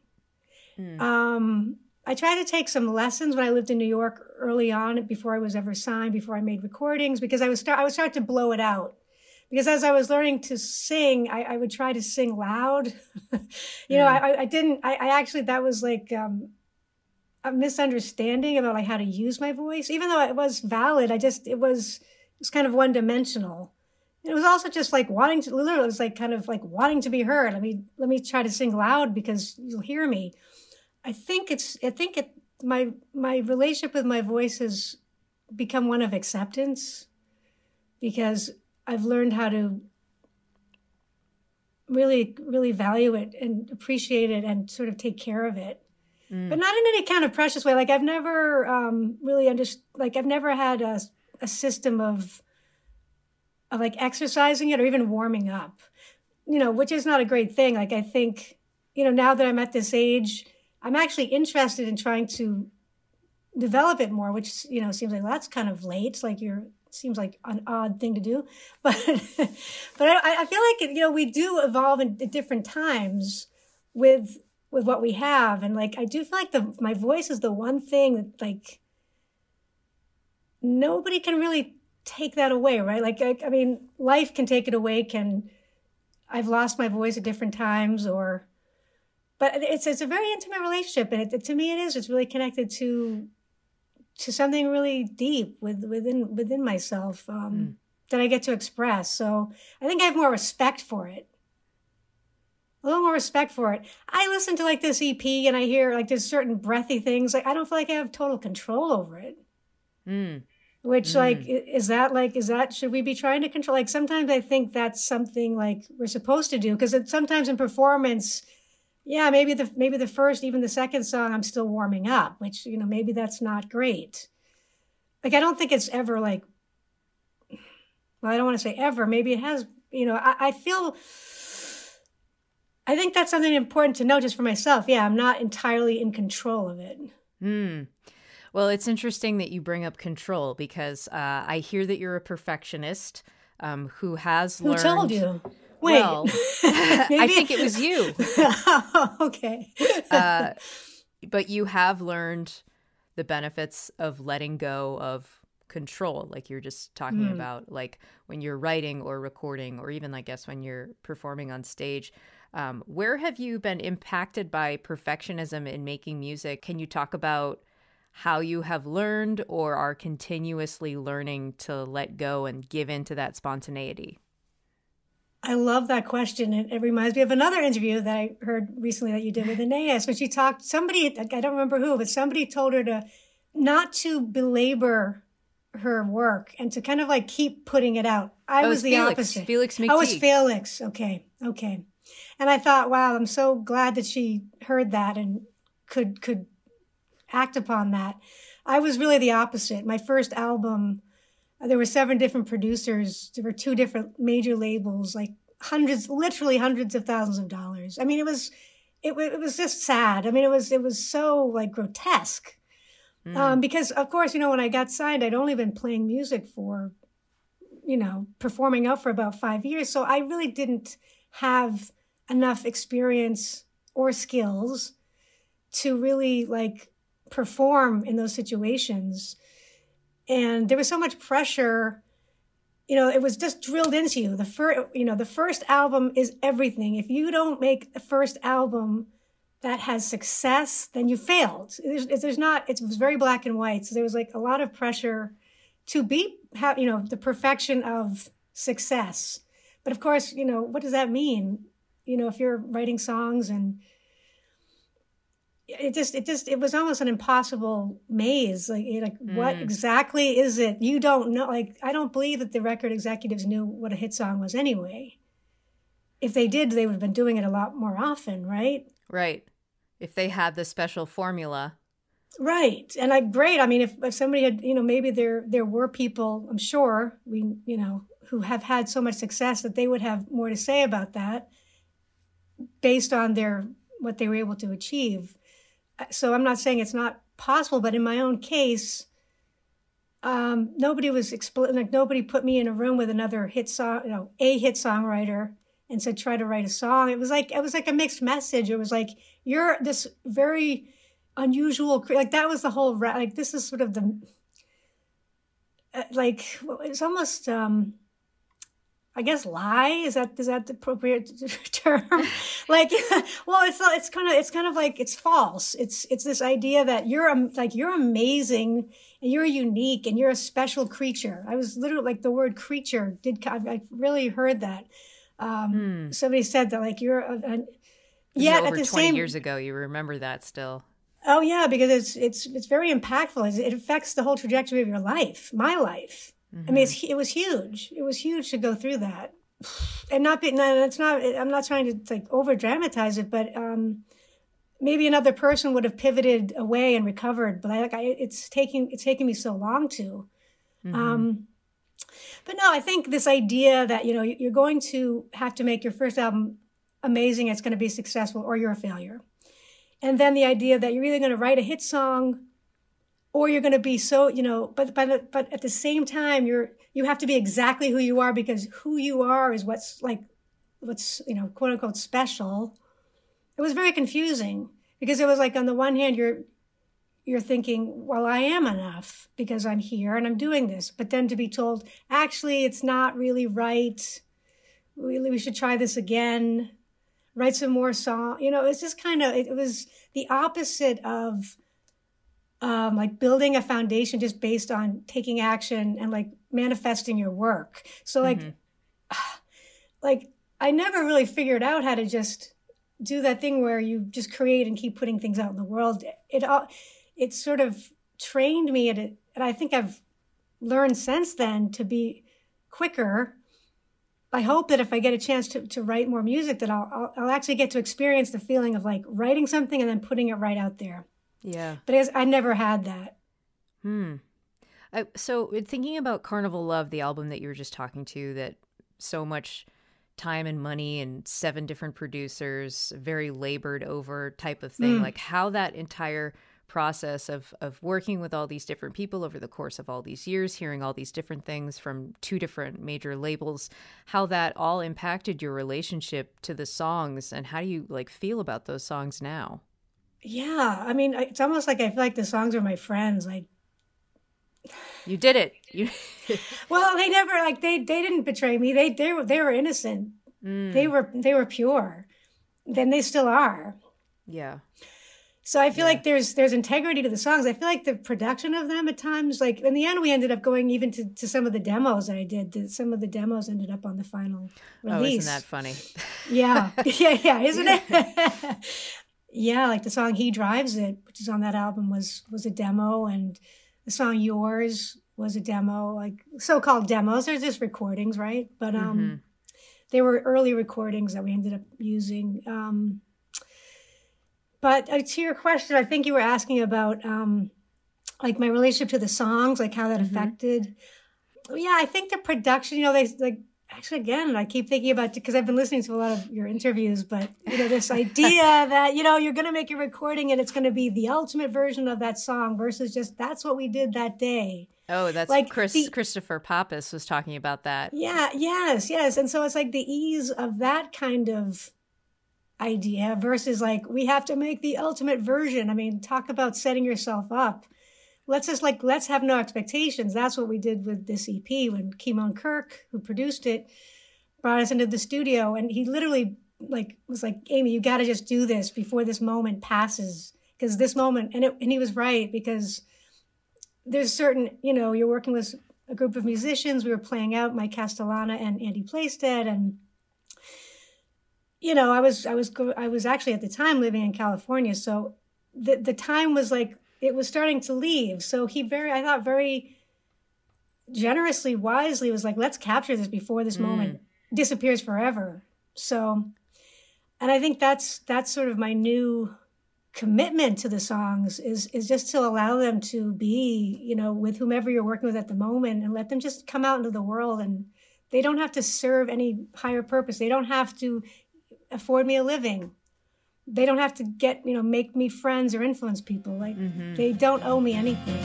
Hmm. Um, I tried to take some lessons when I lived in New York early on, before I was ever signed, before I made recordings, because I was start I would start to blow it out. Because as I was learning to sing, I, I would try to sing loud. you know, I, I didn't. I, I actually that was like um, a misunderstanding about like how to use my voice. Even though it was valid, I just it was it was kind of one dimensional. It was also just like wanting to literally it was like kind of like wanting to be heard. Let me let me try to sing loud because you'll hear me. I think it's I think it my my relationship with my voice has become one of acceptance because I've learned how to really really value it and appreciate it and sort of take care of it. But not in any kind of precious way. Like i've never um, really understood like i've never had a, a system of of like exercising it or even warming up you know which is not a great thing. Like i think you know now that i'm at this age i'm actually interested in trying to develop it more which you know seems like well, that's kind of late. Like you're seems like an odd thing to do but but I, I feel like you know we do evolve in, at different times with with what we have. And like i do feel like the my voice is the one thing that like nobody can really take that away right? Like I, I mean life can take it away can i've lost my voice at different times or but it's it's a very intimate relationship. And it, to me it is. It's really connected to to something really deep with, within within myself um, that I get to express. So I think I have more respect for it. A little more respect for it. I listen to like this EP and I hear like there's certain breathy things. Like I don't feel like I have total control over it. Mm. Which like is that like is that should we be trying to control? Like sometimes I think that's something like we're supposed to do because sometimes in performance yeah, maybe the maybe the first, even the second song, I'm still warming up, which you know maybe that's not great. Like I don't think it's ever like. Well, I don't want to say ever. Maybe it has. You know, I, I feel. I think that's something important to know just for myself. Yeah, I'm not entirely in control of it. Hmm. Well, it's interesting that you bring up control because uh, I hear that you're a perfectionist um, who has Who learned. told you? Wait, Well, I think it was you. okay. uh, but you have learned the benefits of letting go of control like you're just talking Hmm. about like when you're writing or recording or even i guess when you're performing on stage um, where have you been impacted by perfectionism in making music can you talk about how you have learned or are continuously learning to let go and give into that spontaneity I love that question. It, it reminds me of another interview that I heard recently that you did with Anais when she talked, somebody, I don't remember who, but somebody told her to not to belabor her work and to kind of like keep putting it out. I Oh, was the Felix. opposite. Felix Oh, it's McTeague. Felix. Okay. Okay. And I thought, wow, I'm so glad that she heard that and could, could act upon that. I was really the opposite. My first album, there were seven different producers. There were two different major labels, like hundreds, literally hundreds of thousands of dollars. I mean, it was, it, it was just sad. I mean, it was, it was so like grotesque. Um, because of course, you know, when I got signed, I'd only been playing music for, you know, performing out for about five years. So I really didn't have enough experience or skills to really like perform in those situations. And there was so much pressure you know, it was just drilled into you. The first, you know, the first album is everything. If you don't make the first album that has success, then you failed. There's, there's not. It was very black and white. So there was like a lot of pressure to be, have, you know, the perfection of success. But of course, you know, what does that mean? You know, if you're writing songs and it just it just it was almost an impossible maze like you're like what mm. exactly is it you don't know like i don't believe that the record executives knew what a hit song was anyway if they did, they would have been doing it a lot more often, right? Right. If they had the special formula. Right. And I great. I mean if, if somebody had, you know, maybe there there were people, I'm sure, we you know, who have had so much success that they would have more to say about that based on their what they were able to achieve. So I'm not saying it's not possible, but in my own case, um, nobody was expl- like nobody put me in a room with another hit song, you know, a hit songwriter and said try to write a song. It was like it was like a mixed message. It was like you're this very unusual like that was the whole like this is sort of the uh, like it's almost um I guess lie is that is that the appropriate term? like, well, it's it's kind of it's kind of like it's false. It's it's this idea that you're like you're amazing and you're unique and you're a special creature. I was literally like the word creature did I really heard that. Um, hmm. Somebody said that like you're a, a yeah over at the 20 same years ago. You remember that still? Oh yeah, because it's it's it's very impactful. It affects the whole trajectory of your life, my life. Mm-hmm. I mean, it's, it was huge. It was huge to go through that, and not be. No, it's not. I'm not trying to like over dramatize it, but um, maybe another person would have pivoted away and recovered. But I, like, I, it's taking it's taking me so long to. Mm-hmm. Um, but no, I think this idea that you know you're going to have to make your first album amazing, it's going to be successful, or you're a failure. And then the idea that you're either going to write a hit song or you're going to be so you know but but but at the same time you're you have to be exactly who you are because who you are is what's like what's you know quote unquote special. It was very confusing because it was like on the one hand you're you're thinking well i am enough because i'm here and i'm doing this. But then to be told actually it's not really right. Really we should try this again. Write some more song. You know it's just kind of it was the opposite of um, like building a foundation just based on taking action and like manifesting your work. So like, mm-hmm. like I never really figured out how to just do that thing where you just create and keep putting things out in the world. It all, it sort of trained me at it, and I think I've learned since then to be quicker. I hope that if I get a chance to, to write more music, that I'll, I'll, I'll actually get to experience the feeling of like writing something and then putting it right out there. Yeah. But I never had that. Hmm. I, so thinking about Carnival Love, the album that you were just talking to, that so much time and money and seven different producers, very labored over type of thing, mm. like how that entire process of of working with all these different people over the course of all these years, hearing all these different things from two different major labels, how that all impacted your relationship to the songs and how do you like feel about those songs now? Yeah, I mean, it's almost like I feel like the songs are my friends. Like, you did it. You. well, they never like they they didn't betray me. They they were they were innocent. Mm. They were they were pure. Then they still are. Yeah. So I feel yeah. like there's there's integrity to the songs. I feel like the production of them at times, like in the end, we ended up going even to, to some of the demos that I did. Some of the demos ended up on the final release. Oh, isn't that funny? Yeah, yeah, yeah, isn't it? yeah, like the song "He Drives It," which is on that album, was was a demo, and the song "Yours" was a demo. Like so-called demos, they're just recordings, right? But um, mm-hmm. they were early recordings that we ended up using. Um, but uh, to your question, I think you were asking about um, like my relationship to the songs, like how that mm-hmm. affected. Yeah, I think the production. You know, they like actually again i keep thinking about because i've been listening to a lot of your interviews but you know this idea that you know you're going to make a recording and it's going to be the ultimate version of that song versus just that's what we did that day. Oh that's like chris the, christopher pappas was talking about that. Yeah yes yes. And so it's like the ease of that kind of idea versus like we have to make the ultimate version. I mean talk about setting yourself up let's just like let's have no expectations. That's what we did with this EP when Kimon Kirk, who produced it, brought us into the studio, and he literally like was like, "Amy, you got to just do this before this moment passes, because this moment." And it, and he was right because there's certain you know you're working with a group of musicians. We were playing out Mike Castellana and Andy Plaisted and you know, I was I was I was actually at the time living in California, so the the time was like it was starting to leave. So he very, I thought, very generously, wisely was like, let's capture this before this mm. moment disappears forever. So, and I think that's that's sort of my new commitment to the songs is is just to allow them to be, you know, with whomever you're working with at the moment and let them just come out into the world and they don't have to serve any higher purpose. They don't have to afford me a living. They don't have to get, you know, make me friends or influence people. Like mm-hmm. they don't owe me anything.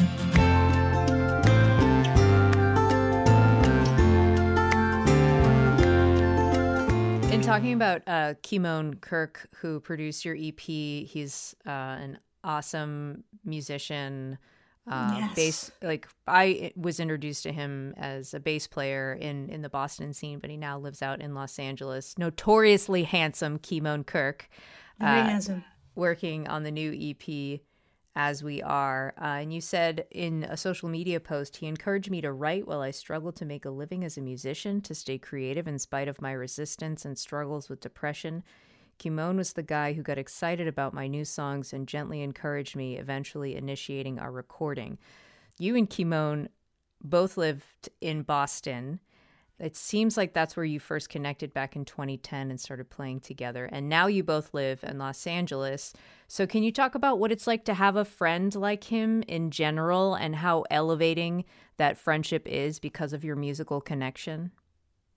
In talking about uh, Kimon Kirk, who produced your EP, he's uh, an awesome musician. Uh, yes. bass like I was introduced to him as a bass player in in the Boston scene, but he now lives out in Los Angeles. Notoriously handsome Kimon Kirk, uh, working on the new EP as we are. Uh, and you said in a social media post, he encouraged me to write while I struggled to make a living as a musician, to stay creative in spite of my resistance and struggles with depression. Kimon was the guy who got excited about my new songs and gently encouraged me, eventually initiating our recording. You and Kimon both lived in Boston. It seems like that's where you first connected back in 2010 and started playing together. And now you both live in Los Angeles. So, can you talk about what it's like to have a friend like him in general and how elevating that friendship is because of your musical connection?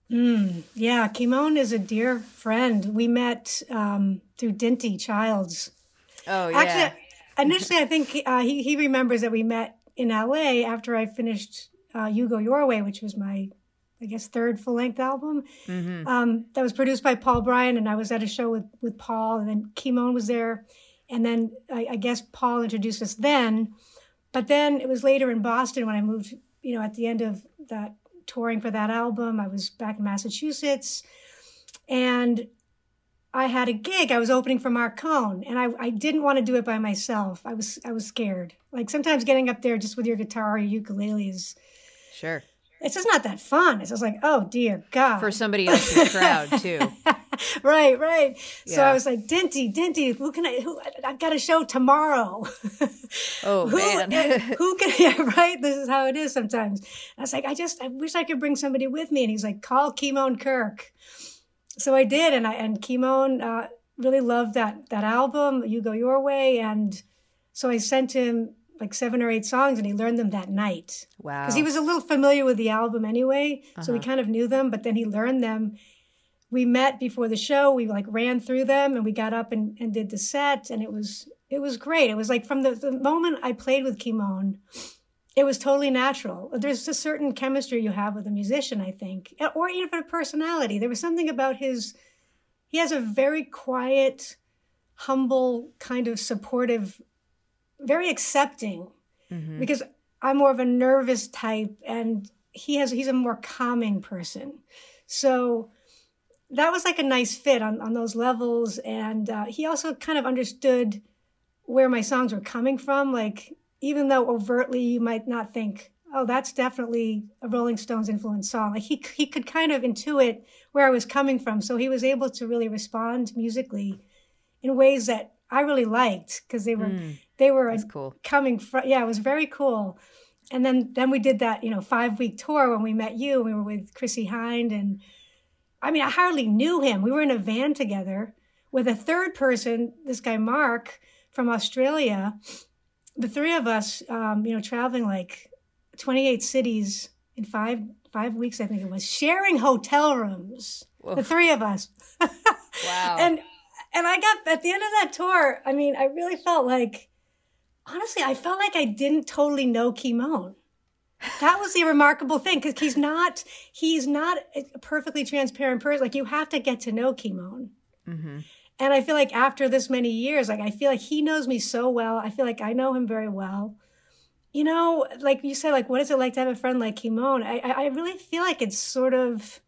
Mm, yeah, Kimon is a dear friend. We met um, through Dinty Childs. Oh, yeah. Actually, initially, I think uh, he, he remembers that we met in LA after I finished uh, You Go Your Way, which was my I guess third full length album. Mm-hmm. Um, that was produced by Paul Bryan, and I was at a show with with Paul, and then Kimon was there, and then I, I, guess Paul introduced us then. But then it was later in Boston when I moved. You know, at the end of that touring for that album, I was back in Massachusetts, and I had a gig. I was opening for Marc Cohn, and I, I didn't want to do it by myself. I was I was scared. Like sometimes getting up there just with your guitar or your ukulele is sure it's just not that fun. It's just like, oh dear God. For somebody else's crowd too. right, right. Yeah. So I was like, Dinty, Dinty, who can I, who, I've got a show tomorrow. oh who, man. who can, yeah, right? This is how it is sometimes. I was like, I just, I wish I could bring somebody with me. And he's like, call Kimon Kirk. So I did. And I, and Kimon, uh, really loved that, that album, You Go Your Way. And so I sent him like seven or eight songs and he learned them that night. Wow. Because he was a little familiar with the album anyway. Uh-huh. So we kind of knew them, but then he learned them. We met before the show. We like ran through them and we got up and, and did the set and it was it was great. It was like from the, the moment I played with Kimon, it was totally natural. There's a certain chemistry you have with a musician, I think, or even a personality. There was something about his, he has a very quiet, humble, kind of supportive very accepting mm-hmm. because I'm more of a nervous type and he has he's a more calming person. So that was like a nice fit on, on those levels. And uh, he also kind of understood where my songs were coming from. Like, even though overtly you might not think, oh, that's definitely a Rolling Stones influenced song. Like he, he could kind of intuit where I was coming from. So he was able to really respond musically in ways that I really liked because they were mm. They were cool. coming from, yeah, it was very cool. And then, then we did that, you know, five week tour when we met you. We were with Chrissie Hynde And I mean, I hardly knew him. We were in a van together with a third person, this guy, Mark from Australia. The three of us, um, you know, traveling like 28 cities in five, five weeks, I think it was, sharing hotel rooms. Whoa. The three of us. wow. And, and I got at the end of that tour, I mean, I really felt like honestly, I felt like I didn't totally know Kimon. That was the remarkable thing because he's not he's not a perfectly transparent person. Like you have to get to know Kimon. Mm-hmm. And I feel like after this many years, like I feel like he knows me so well. I feel like I know him very well. You know, like you said, like what is it like to have a friend like Kimon? I I really feel like it's sort of.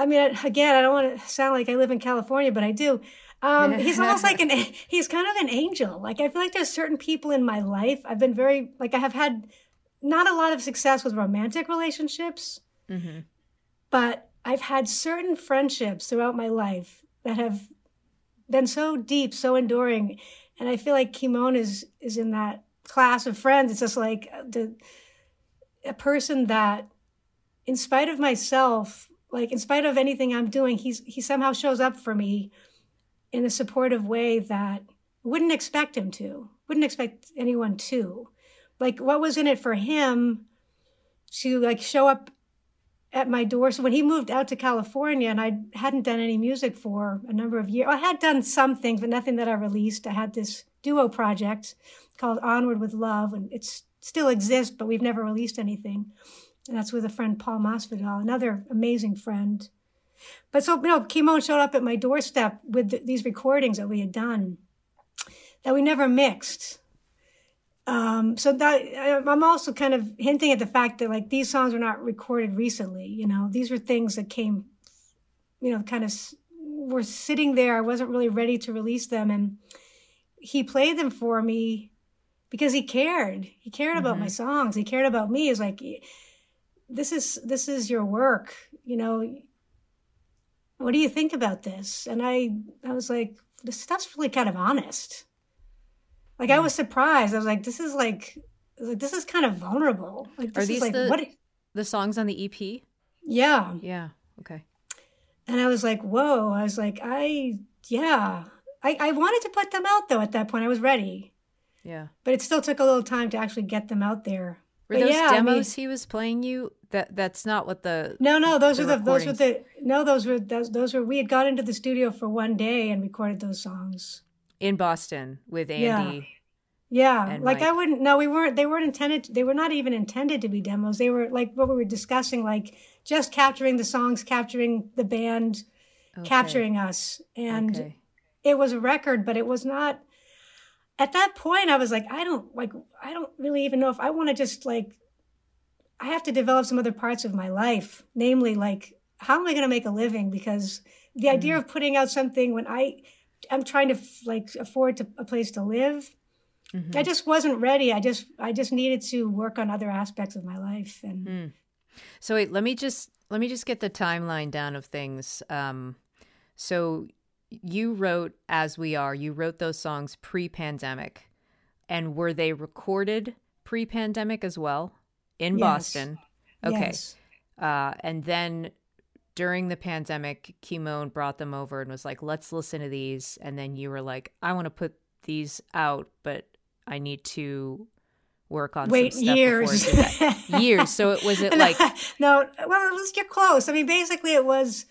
I mean, again, I don't want to sound like I live in California, but I do. Um, he's almost like an, he's kind of an angel. Like I feel like there's certain people in my life. I've been very, like I have had not a lot of success with romantic relationships, mm-hmm. but I've had certain friendships throughout my life that have been so deep, so enduring. And I feel like Kimon is, is in that class of friends. It's just like the, a person that in spite of myself, like in spite of anything I'm doing, he's he somehow shows up for me in a supportive way that wouldn't expect him to. Wouldn't expect anyone to. Like what was in it for him to like show up at my door. So when he moved out to California and I hadn't done any music for a number of years, I had done some things, but nothing that I released. I had this duo project called Onward with Love, and it still exists, but we've never released anything. And that's with a friend, Paul Masvidal, another amazing friend. But so, you know, Kimon showed up at my doorstep with th- these recordings that we had done that we never mixed. Um, so that I'm also kind of hinting at the fact that like these songs were not recorded recently. You know, these were things that came, you know, kind of were sitting there. I wasn't really ready to release them, and he played them for me because he cared. He cared about Mm-hmm. my songs. He cared about me. Is like, this is this is your work. You know, what do you think about this? And I I was like, this stuff's really kind of honest. Like I hmm. was surprised. I was like, this is like, like this is kind of vulnerable. Like this Are these is like the- what? The songs on the EP? Yeah. Yeah. Okay. And I was like, whoa. I was like, I yeah. I, I wanted to put them out though at that point. I was ready. Yeah. But it still took a little time to actually get them out there. Were But those yeah, I mean- demos he was playing you? That that's not what the No, no, those the were the those were the no, those were those those were we had gone into the studio for one day and recorded those songs. in Boston with Andy. Yeah, And like I wouldn't. No, we weren't. They weren't intended. They were not even intended to be demos. They were like what we were discussing, like just capturing the songs, capturing the band, Okay. capturing us, and Okay. it was a record. But it was not. At that point, I was like, I don't like. I don't really even know if I want to just like. I have to develop some other parts of my life, namely, like how am I going to make a living? Because the idea of putting out something when I, I'm trying to like afford to, a place to live. Mhm. I just wasn't ready. I just I just needed to work on other aspects of my life and Mm. So wait, let me just let me just get the timeline down of things. Um, so you wrote "As We Are." You wrote those songs pre-pandemic, and were they recorded pre-pandemic as well in Yes. Boston? Okay, yes. uh, and then during the pandemic, Kimon brought them over and was like, "Let's listen to these." And then you were like, "I want to put these out, but I need to work on Wait some years. before I do that." years. So it was it like no, well, let's you're close. I mean, basically, it was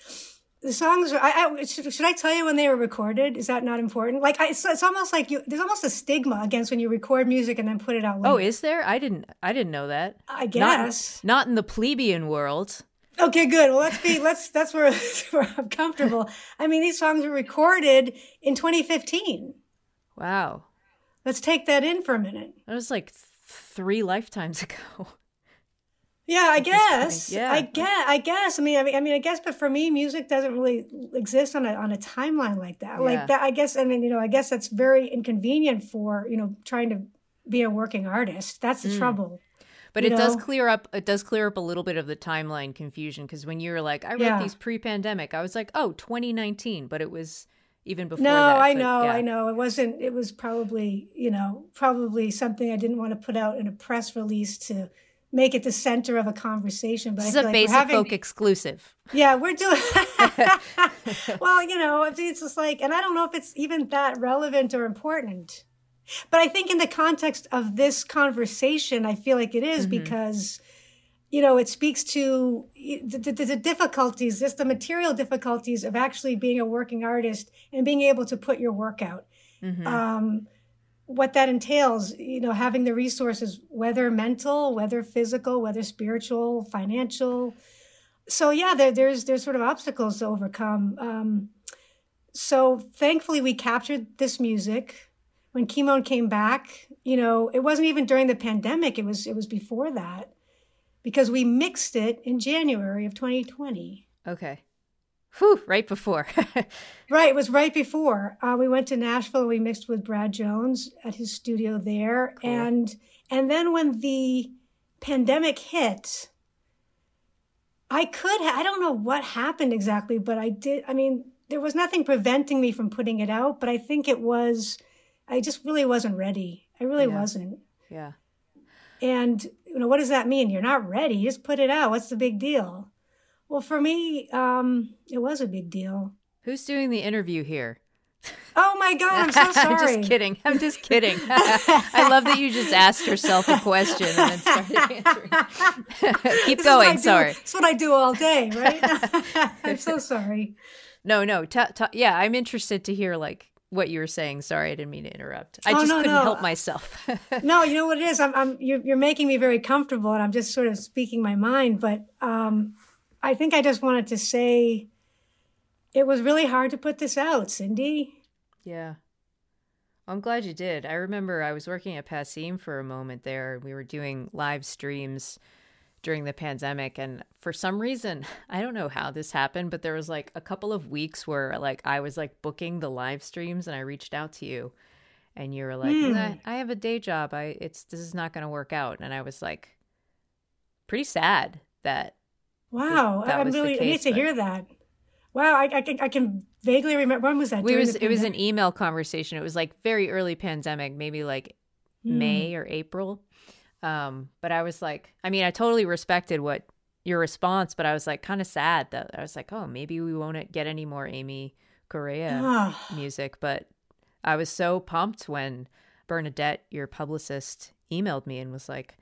the songs. were- I, I should, should I tell you when they were recorded? Is that not important? Like, I, it's, it's almost like you. There's almost a stigma against when you record music and then put it out. Oh, is there? I didn't. I didn't know that. I guess. Not, in the plebeian world. Okay, good. Well, let's be. Let's. That's where, where I'm comfortable. I mean, these songs were recorded in 2015. Wow, Let's take that in for a minute. that was like three lifetimes ago. Yeah, I guess. yeah. I guess. I guess. I mean, I mean, I mean, I guess. But for me, music doesn't really exist on a on a timeline like that. Yeah. Like that. I guess. I mean, you know, I guess that's very inconvenient for you know trying to be a working artist. That's the Mm. trouble. But it does clear up. It does clear up a little bit of the timeline confusion because when you were like, "I wrote Yeah. these pre-pandemic," I was like, "Oh, 2019," but it was even before No, that. I so, know, yeah. I know. It wasn't. It was probably you know probably something I didn't want to put out in a press release to make it the center of a conversation. But This is a like basic having, folk exclusive. Yeah, we're doing. well, you know, it's it's just like, and I don't know if it's even that relevant or important. But I think in the context of this conversation, I feel like it is because, you know, it speaks to the, the, the difficulties, just the material difficulties of actually being a working artist and being able to put your work out. Mhm. Um, what that entails, you know, having the resources, whether mental, whether physical, whether spiritual, financial. So yeah, there, there's there's sort of obstacles to overcome. Um, so thankfully, we captured this music when Kimon came back. You know, it wasn't even during the pandemic; it was it was before that, because we mixed it in January of 2020. Okay. Whew, right before. Right, it was right before uh, we went to Nashville. We mixed with Brad Jones at his studio there, Cool. and and then when the pandemic hit, I could ha- I don't know what happened exactly, but I did. I mean, there was nothing preventing me from putting it out, but I think it was I just really wasn't ready. I really Yeah. wasn't. yeah. And you know, what does that mean? You're not ready. Just put it out. What's the big deal? Well, for me, um, it was a big deal. Who's doing the interview here? Oh my God, I'm so sorry. I'm just kidding. I'm just kidding. I love that you just asked yourself a question and then started answering. Keep This going. Sorry. That's what I do all day, right? I'm so sorry. No, no. T- t- yeah, I'm interested to hear like what you were saying. Sorry, I didn't mean to interrupt. I Oh, just no, couldn't no. help myself. No, you know what it is. I'm, I'm you're, you're making me very comfortable, and I'm just sort of speaking my mind. But um, I think I just wanted to say it was really hard to put this out, Cindy. Yeah. I'm glad you did. I remember I was working at Passim for a moment there. We were doing live streams during the pandemic and for some reason, I don't know how this happened, but there was like a couple of weeks where like I was like booking the live streams and I reached out to you and you were like, Hmm. "Nah, I have a day job. I it's this is not going to work out." And I was like pretty sad that Wow, I'm really I need to but- hear that. Wow, I, I, can, I can vaguely remember when was that? we was it was an email conversation. It was like very early pandemic, maybe like Hmm. May or April. Um, but I was like, I mean, I totally respected what your response, but I was like kind of sad that I was like, oh, maybe we won't get any more Amy Correia music. But I was so pumped when Bernadette, your publicist, emailed me and was like,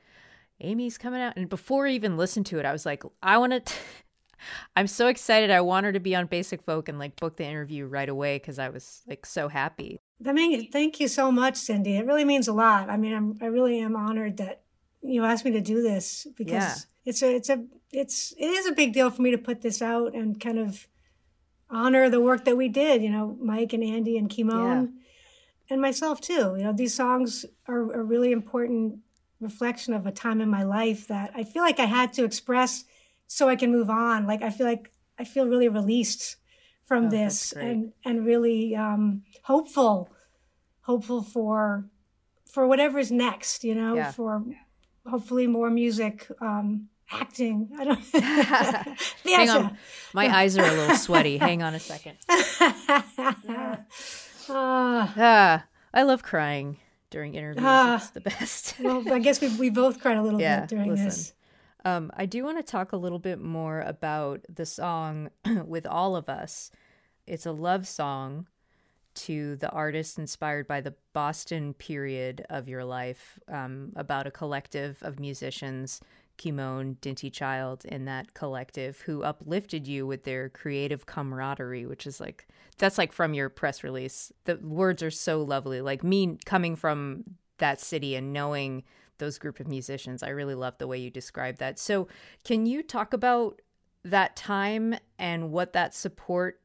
Amy's coming out. And before I even listened to it, I was like, I want to. I'm so excited. I want her to be on Basic Folk and like book the interview right away because I was like so happy. I mean, thank you so much, Cindy. It really means a lot. I mean, I'm, I really am honored that you asked me to do this because Yeah. it's a, it's a, it's, it is a big deal for me to put this out and kind of honor the work that we did. You know, Mike and Andy and Kimon, and myself too. You know, these songs are a really important reflection of a time in my life that I feel like I had to express so I can move on. Like I feel like I feel really released from Oh, this and and really um, hopeful, hopeful for for whatever's next. You know, Yeah. for hopefully more music, um, acting. I don't. Hang on. My eyes are a little sweaty. Hang on a second. Ah, Ah, I love crying during interviews. Ah. it's the best. well, I guess we we both cried a little Yeah, bit during listen. this. Um, I do want to talk a little bit more about the song with all of us. It's a love song to the artist inspired by the Boston period of your life, um, about a collective of musicians, Kimon, Dinty Child, in that collective who uplifted you with their creative camaraderie, which is like, that's like from your press release. The words are so lovely. Like me coming from that city and knowing those group of musicians, I really love the way you describe that. So, can you talk about that time and what that support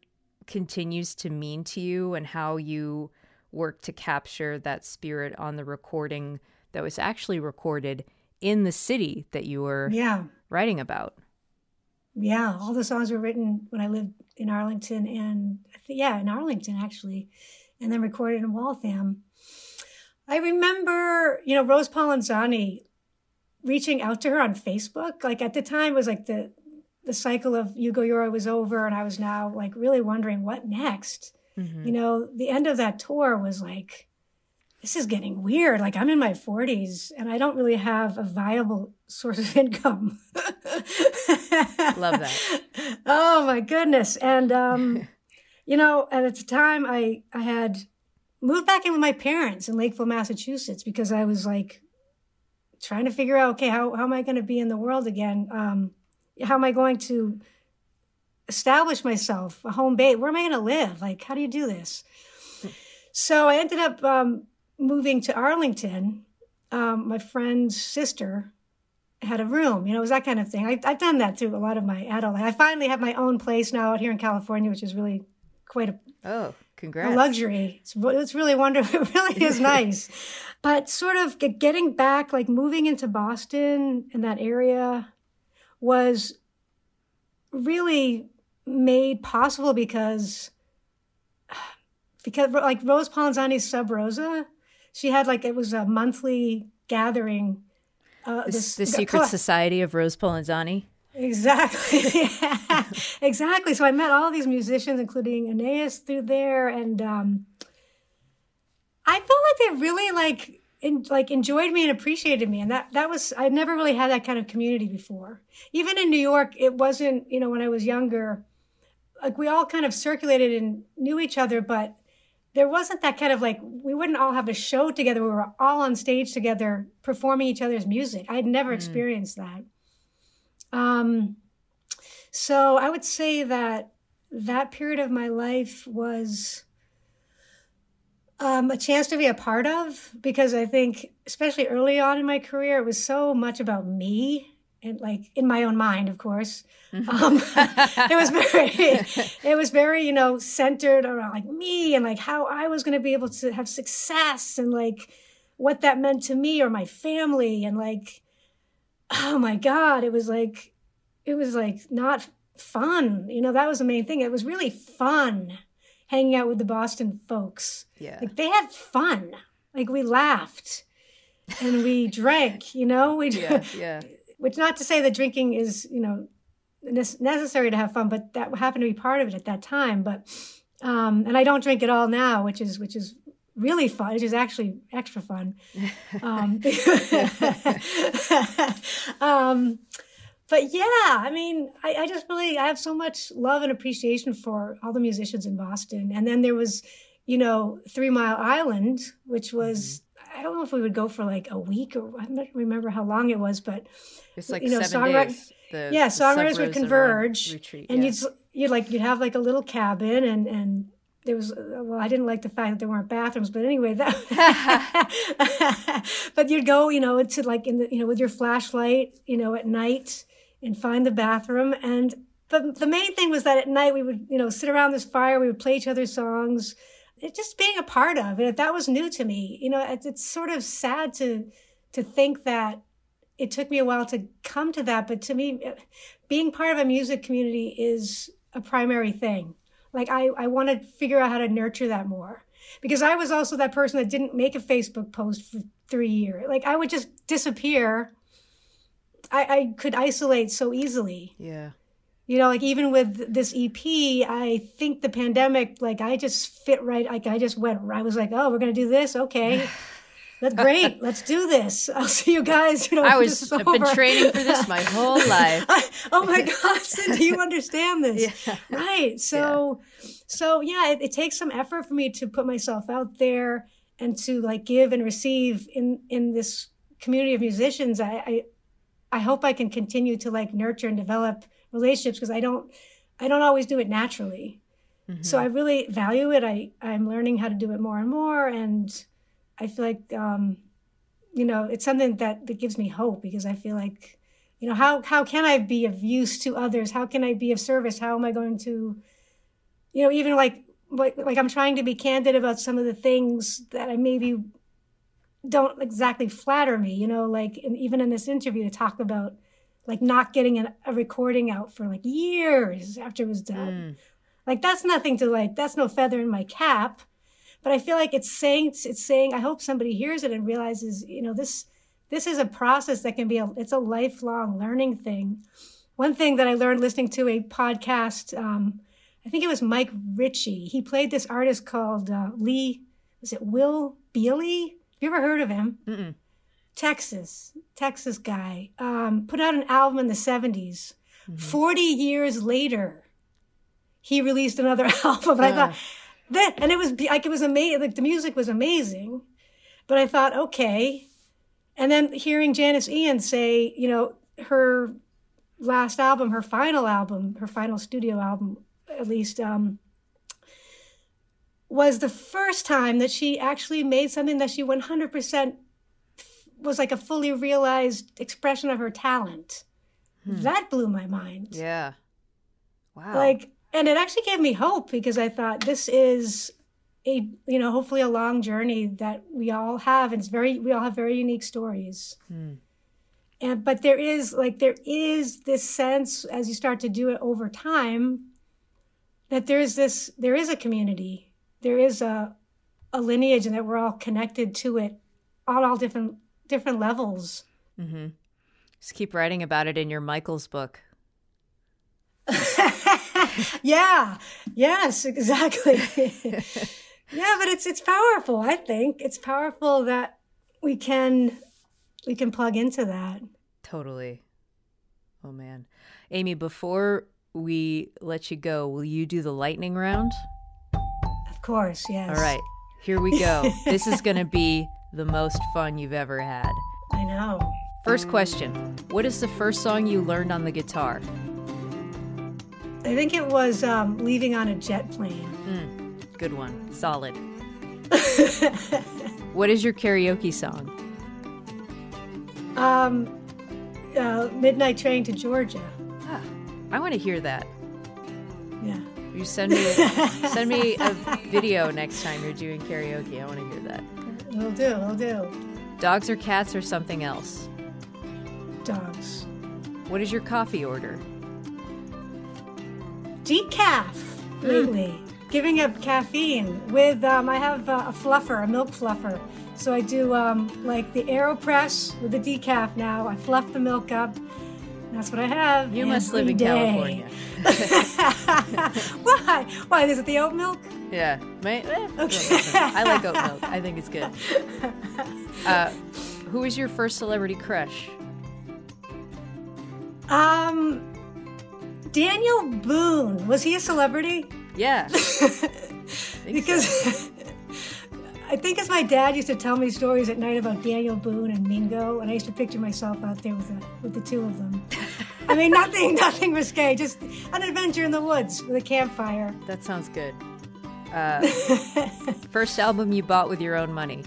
continues to mean to you and how you work to capture that spirit on the recording that was actually recorded in the city that you were Yeah. writing about? Yeah, all the songs were written when I lived in Arlington, and yeah, in Arlington actually, and then recorded in Waltham. I remember, you know, Rose Polenzani reaching out to her on Facebook. Like at the time, it was like the the cycle of Yugo Yoro was over, and I was now like really wondering what next. Mhm. You know, the end of that tour was like, this is getting weird. Like I'm in my 40s, and I don't really have a viable source of income. Love that. Oh my goodness. And um, you know, and at the time I I had moved back in with my parents in Lakeville, Massachusetts, because I was like trying to figure out, okay, how, how am I going to be in the world again? Um, how am I going to establish myself, a home base? Where am I going to live? Like, how do you do this? So I ended up um, moving to Arlington. Um, my friend's sister had a room, you know, it was that kind of thing. I, I've done that through a lot of my adult life. I finally have my own place now out here in California, which is really quite a Oh, a congrats. luxury. It's, it's really wonderful. It really is nice. But sort of getting back, like moving into Boston and that area was really made possible because, because like Rose Polenzani's Sub Rosa, she had like, it was a monthly gathering. Uh, The, this- the Secret Society of Rose Polenzani. Exactly. Yeah. exactly. So I met all these musicians, including Anais through there. And um, I felt like they really like in, like enjoyed me and appreciated me and that that was i never really had that kind of community before even in new york it wasn't you know when i was younger like we all kind of circulated and knew each other but there wasn't that kind of like we wouldn't all have a show together. We were all on stage together performing each other's music. I'd never mm. experienced that. Um so i would say that that period of my life was um, a chance to be a part of because I think, especially early on in my career, it was so much about me and like in my own mind, of course. Mm-hmm. Um, it was very, it was very, you know, centered around like me and like how I was going to be able to have success and like what that meant to me or my family and like, oh my God, it was like, it was like not fun. You know, that was the main thing. It was really fun hanging out with the Boston folks. Yeah. Like they had fun. Like we laughed and we drank, you know? We yeah, yeah. Which not to say that drinking is, you know, necessary to have fun, but that happened to be part of it at that time. But um, and I don't drink at all now, which is which is really fun, which is actually extra fun. Um, um, but yeah, I mean, I, I, just really I have so much love and appreciation for all the musicians in Boston. And then there was, you know, Three Mile Island, which was mm-hmm. I don't know if we would go for like a week or I don't remember how long it was, but it's like you know. The, yeah, songwriters would converge, retreat, and yeah. you'd you'd like you'd have like a little cabin, and and there was well i didn't like the fact that there weren't bathrooms but anyway that but you'd go you know to like in the you know with your flashlight you know at night and find the bathroom. And but the main thing was that at night we would, you know, sit around this fire, we would play each other's songs. It just being a part of it, that was new to me. You know, it's, it's sort of sad to to think that it took me a while to come to that, but to me, uh, being part of a music community is a primary thing. Like I, I want to figure out how to nurture that more because I was also that person that didn't make a Facebook post for three years. Like I would just disappear I, I could isolate so easily. Yeah. You know, like even with this EP, I think the pandemic, like I just fit right. Like I just went, I was like, oh, we're going to do this. Okay. That's great. Let's do this. I'll see you guys. You know, I was I've been training for this my whole life. I, oh my God, Cindy, you understand this, yeah. right? So, yeah. so yeah, it, it, takes some effort for me to put myself out there and to like give and receive in in this community of musicians. I, I I hope I can continue to like nurture and develop relationships because I don't I don't always do it naturally. Mm-hmm. So I really value it. I I'm learning how to do it more and more, and I feel like um, you know it's something that that gives me hope because I feel like you know how how can I be of use to others? How can I be of service? How am I going to you know even like like, like I'm trying to be candid about some of the things that I maybe don't exactly flatter me, you know, like even in this interview to talk about like not getting an, a recording out for like years after it was done. Mm. Like that's nothing to like, that's no feather in my cap. But I feel like it's saying, it's saying, I hope somebody hears it and realizes, you know, this, this is a process that can be a, it's a lifelong learning thing. One thing that I learned listening to a podcast, um, I think it was Mike Ritchie. He played this artist called uh, Lee, was it Will Beeley? Have you ever heard of him? Mm-mm. Texas, Texas guy. Um, put out an album in the 70s. Mm-hmm. 40 years later, he released another album. And I thought, that, and it was like, it was amazing. Like the music was amazing. But I thought, okay. And then hearing Janis Ian say, you know, her last album, her final album, her final studio album, at least, um, was the first time that she actually made something that she 100% was like a fully realized expression of her talent. Hmm. That blew my mind. Yeah. Wow. Like, and it actually gave me hope because I thought this is a, you know, hopefully a long journey that we all have. And it's very, we all have very unique stories. Hmm. And, but there is like, there is this sense as you start to do it over time that there's this, there is a community there is a a lineage and that we're all connected to it on all different different levels. Mm-hmm. Just keep writing about it in your Michael's book. yeah. Yes, exactly. yeah, but it's it's powerful. I think it's powerful that we can we can plug into that. Totally. Oh man. Amy, before we let you go, will you do the lightning round? Of course, yes. All right. Here we go. this is going to be the most fun you've ever had. I know. First question What is the first song you learned on the guitar? I think it was um, leaving on a jet plane. Mm, good one. Solid. what is your karaoke song? Um, uh, Midnight Train to Georgia. Ah, I want to hear that. Yeah. You send me send me a video next time you're doing karaoke. I want to hear that. We'll do. We'll do. Dogs or cats or something else? Dogs. What is your coffee order? Decaf lately. Giving up caffeine with um, I have uh, a fluffer, a milk fluffer. So I do um, like the Aeropress with the decaf now. I fluff the milk up. That's what I have. You must live in day. California. Why? Why? Is it the oat milk? Yeah. May, eh, Okay. I like oat milk. I think it's good. Uh, who was your first celebrity crush? Um, Daniel Boone. Was he a celebrity? Yeah. Because so. I think as my dad used to tell me stories at night about Daniel Boone and Mingo, and I used to picture myself out there with the, with the two of them. I mean, nothing, nothing risque, just an adventure in the woods with a campfire. that sounds good. Uh, first album you bought with your own money.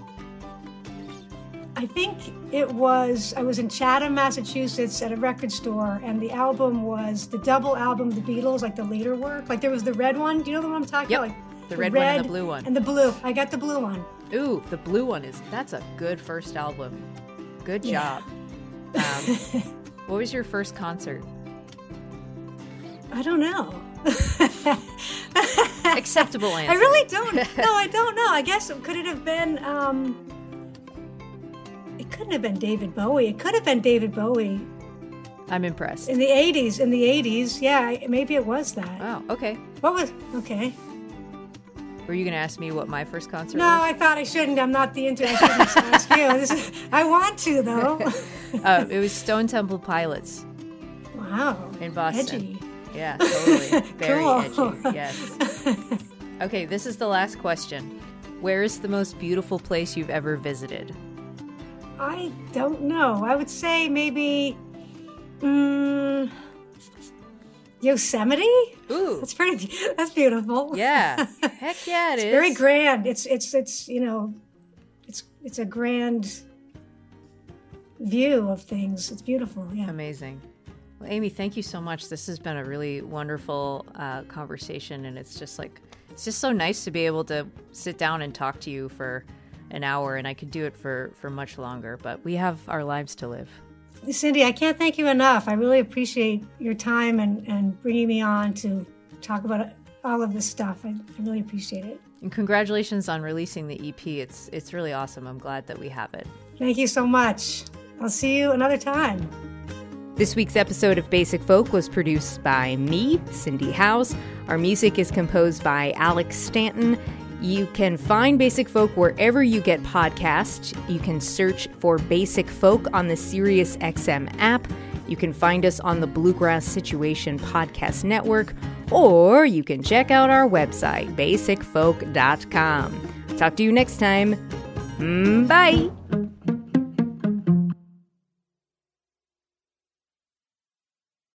I think it was, I was in Chatham, Massachusetts at a record store, and the album was the double album, The Beatles, like the later work. Like there was the red one. Do you know the one I'm talking Yep. about? Like The red one and the blue one. And the blue. I got the blue one. Ooh, the blue one is that's a good first album. Good Yeah. job. Um, what was your first concert? I don't know. Acceptable answer. I really don't. No, I don't know. I guess could it have been? Um, it couldn't have been David Bowie. It could have been David Bowie I'm impressed. in the '80s. In the '80s, yeah, maybe it was that. Oh, okay. What was? Okay. Were you gonna ask me what my first concert was? No, was? I thought I shouldn't. I'm not the internet. I ask you. Is, I want to though. Uh, it was Stone Temple Pilots wow. in Boston. Edgy. Yeah, totally. Very Cool. edgy. Yes. Okay, this is the last question. Where is the most beautiful place you've ever visited? I don't know. I would say maybe. Mm, Yosemite. Ooh. That's pretty. That's beautiful. Yeah. Heck yeah, it is. very grand. It's it's it's you know, it's it's a grand view of things. It's beautiful. Yeah. Amazing. Well, Amy, thank you so much. This has been a really wonderful uh, conversation, and it's just like it's just so nice to be able to sit down and talk to you for an hour, and I could do it for for much longer. But we have our lives to live. Cindy, I can't thank you enough. I really appreciate your time and and bringing me on to talk about all of this stuff. I, I really appreciate it. And congratulations on releasing the EP. It's it's really awesome. I'm glad that we have it. Thank you so much. I'll see you another time. This week's episode of Basic Folk was produced by me, Cindy Howes. Our music is composed by Alex Stanton. You can find Basic Folk wherever you get podcasts. You can search for Basic Folk on the SiriusXM app. You can find us on the Bluegrass Situation Podcast Network, or you can check out our website, basicfolk.com. Talk to you next time. Mm, Bye.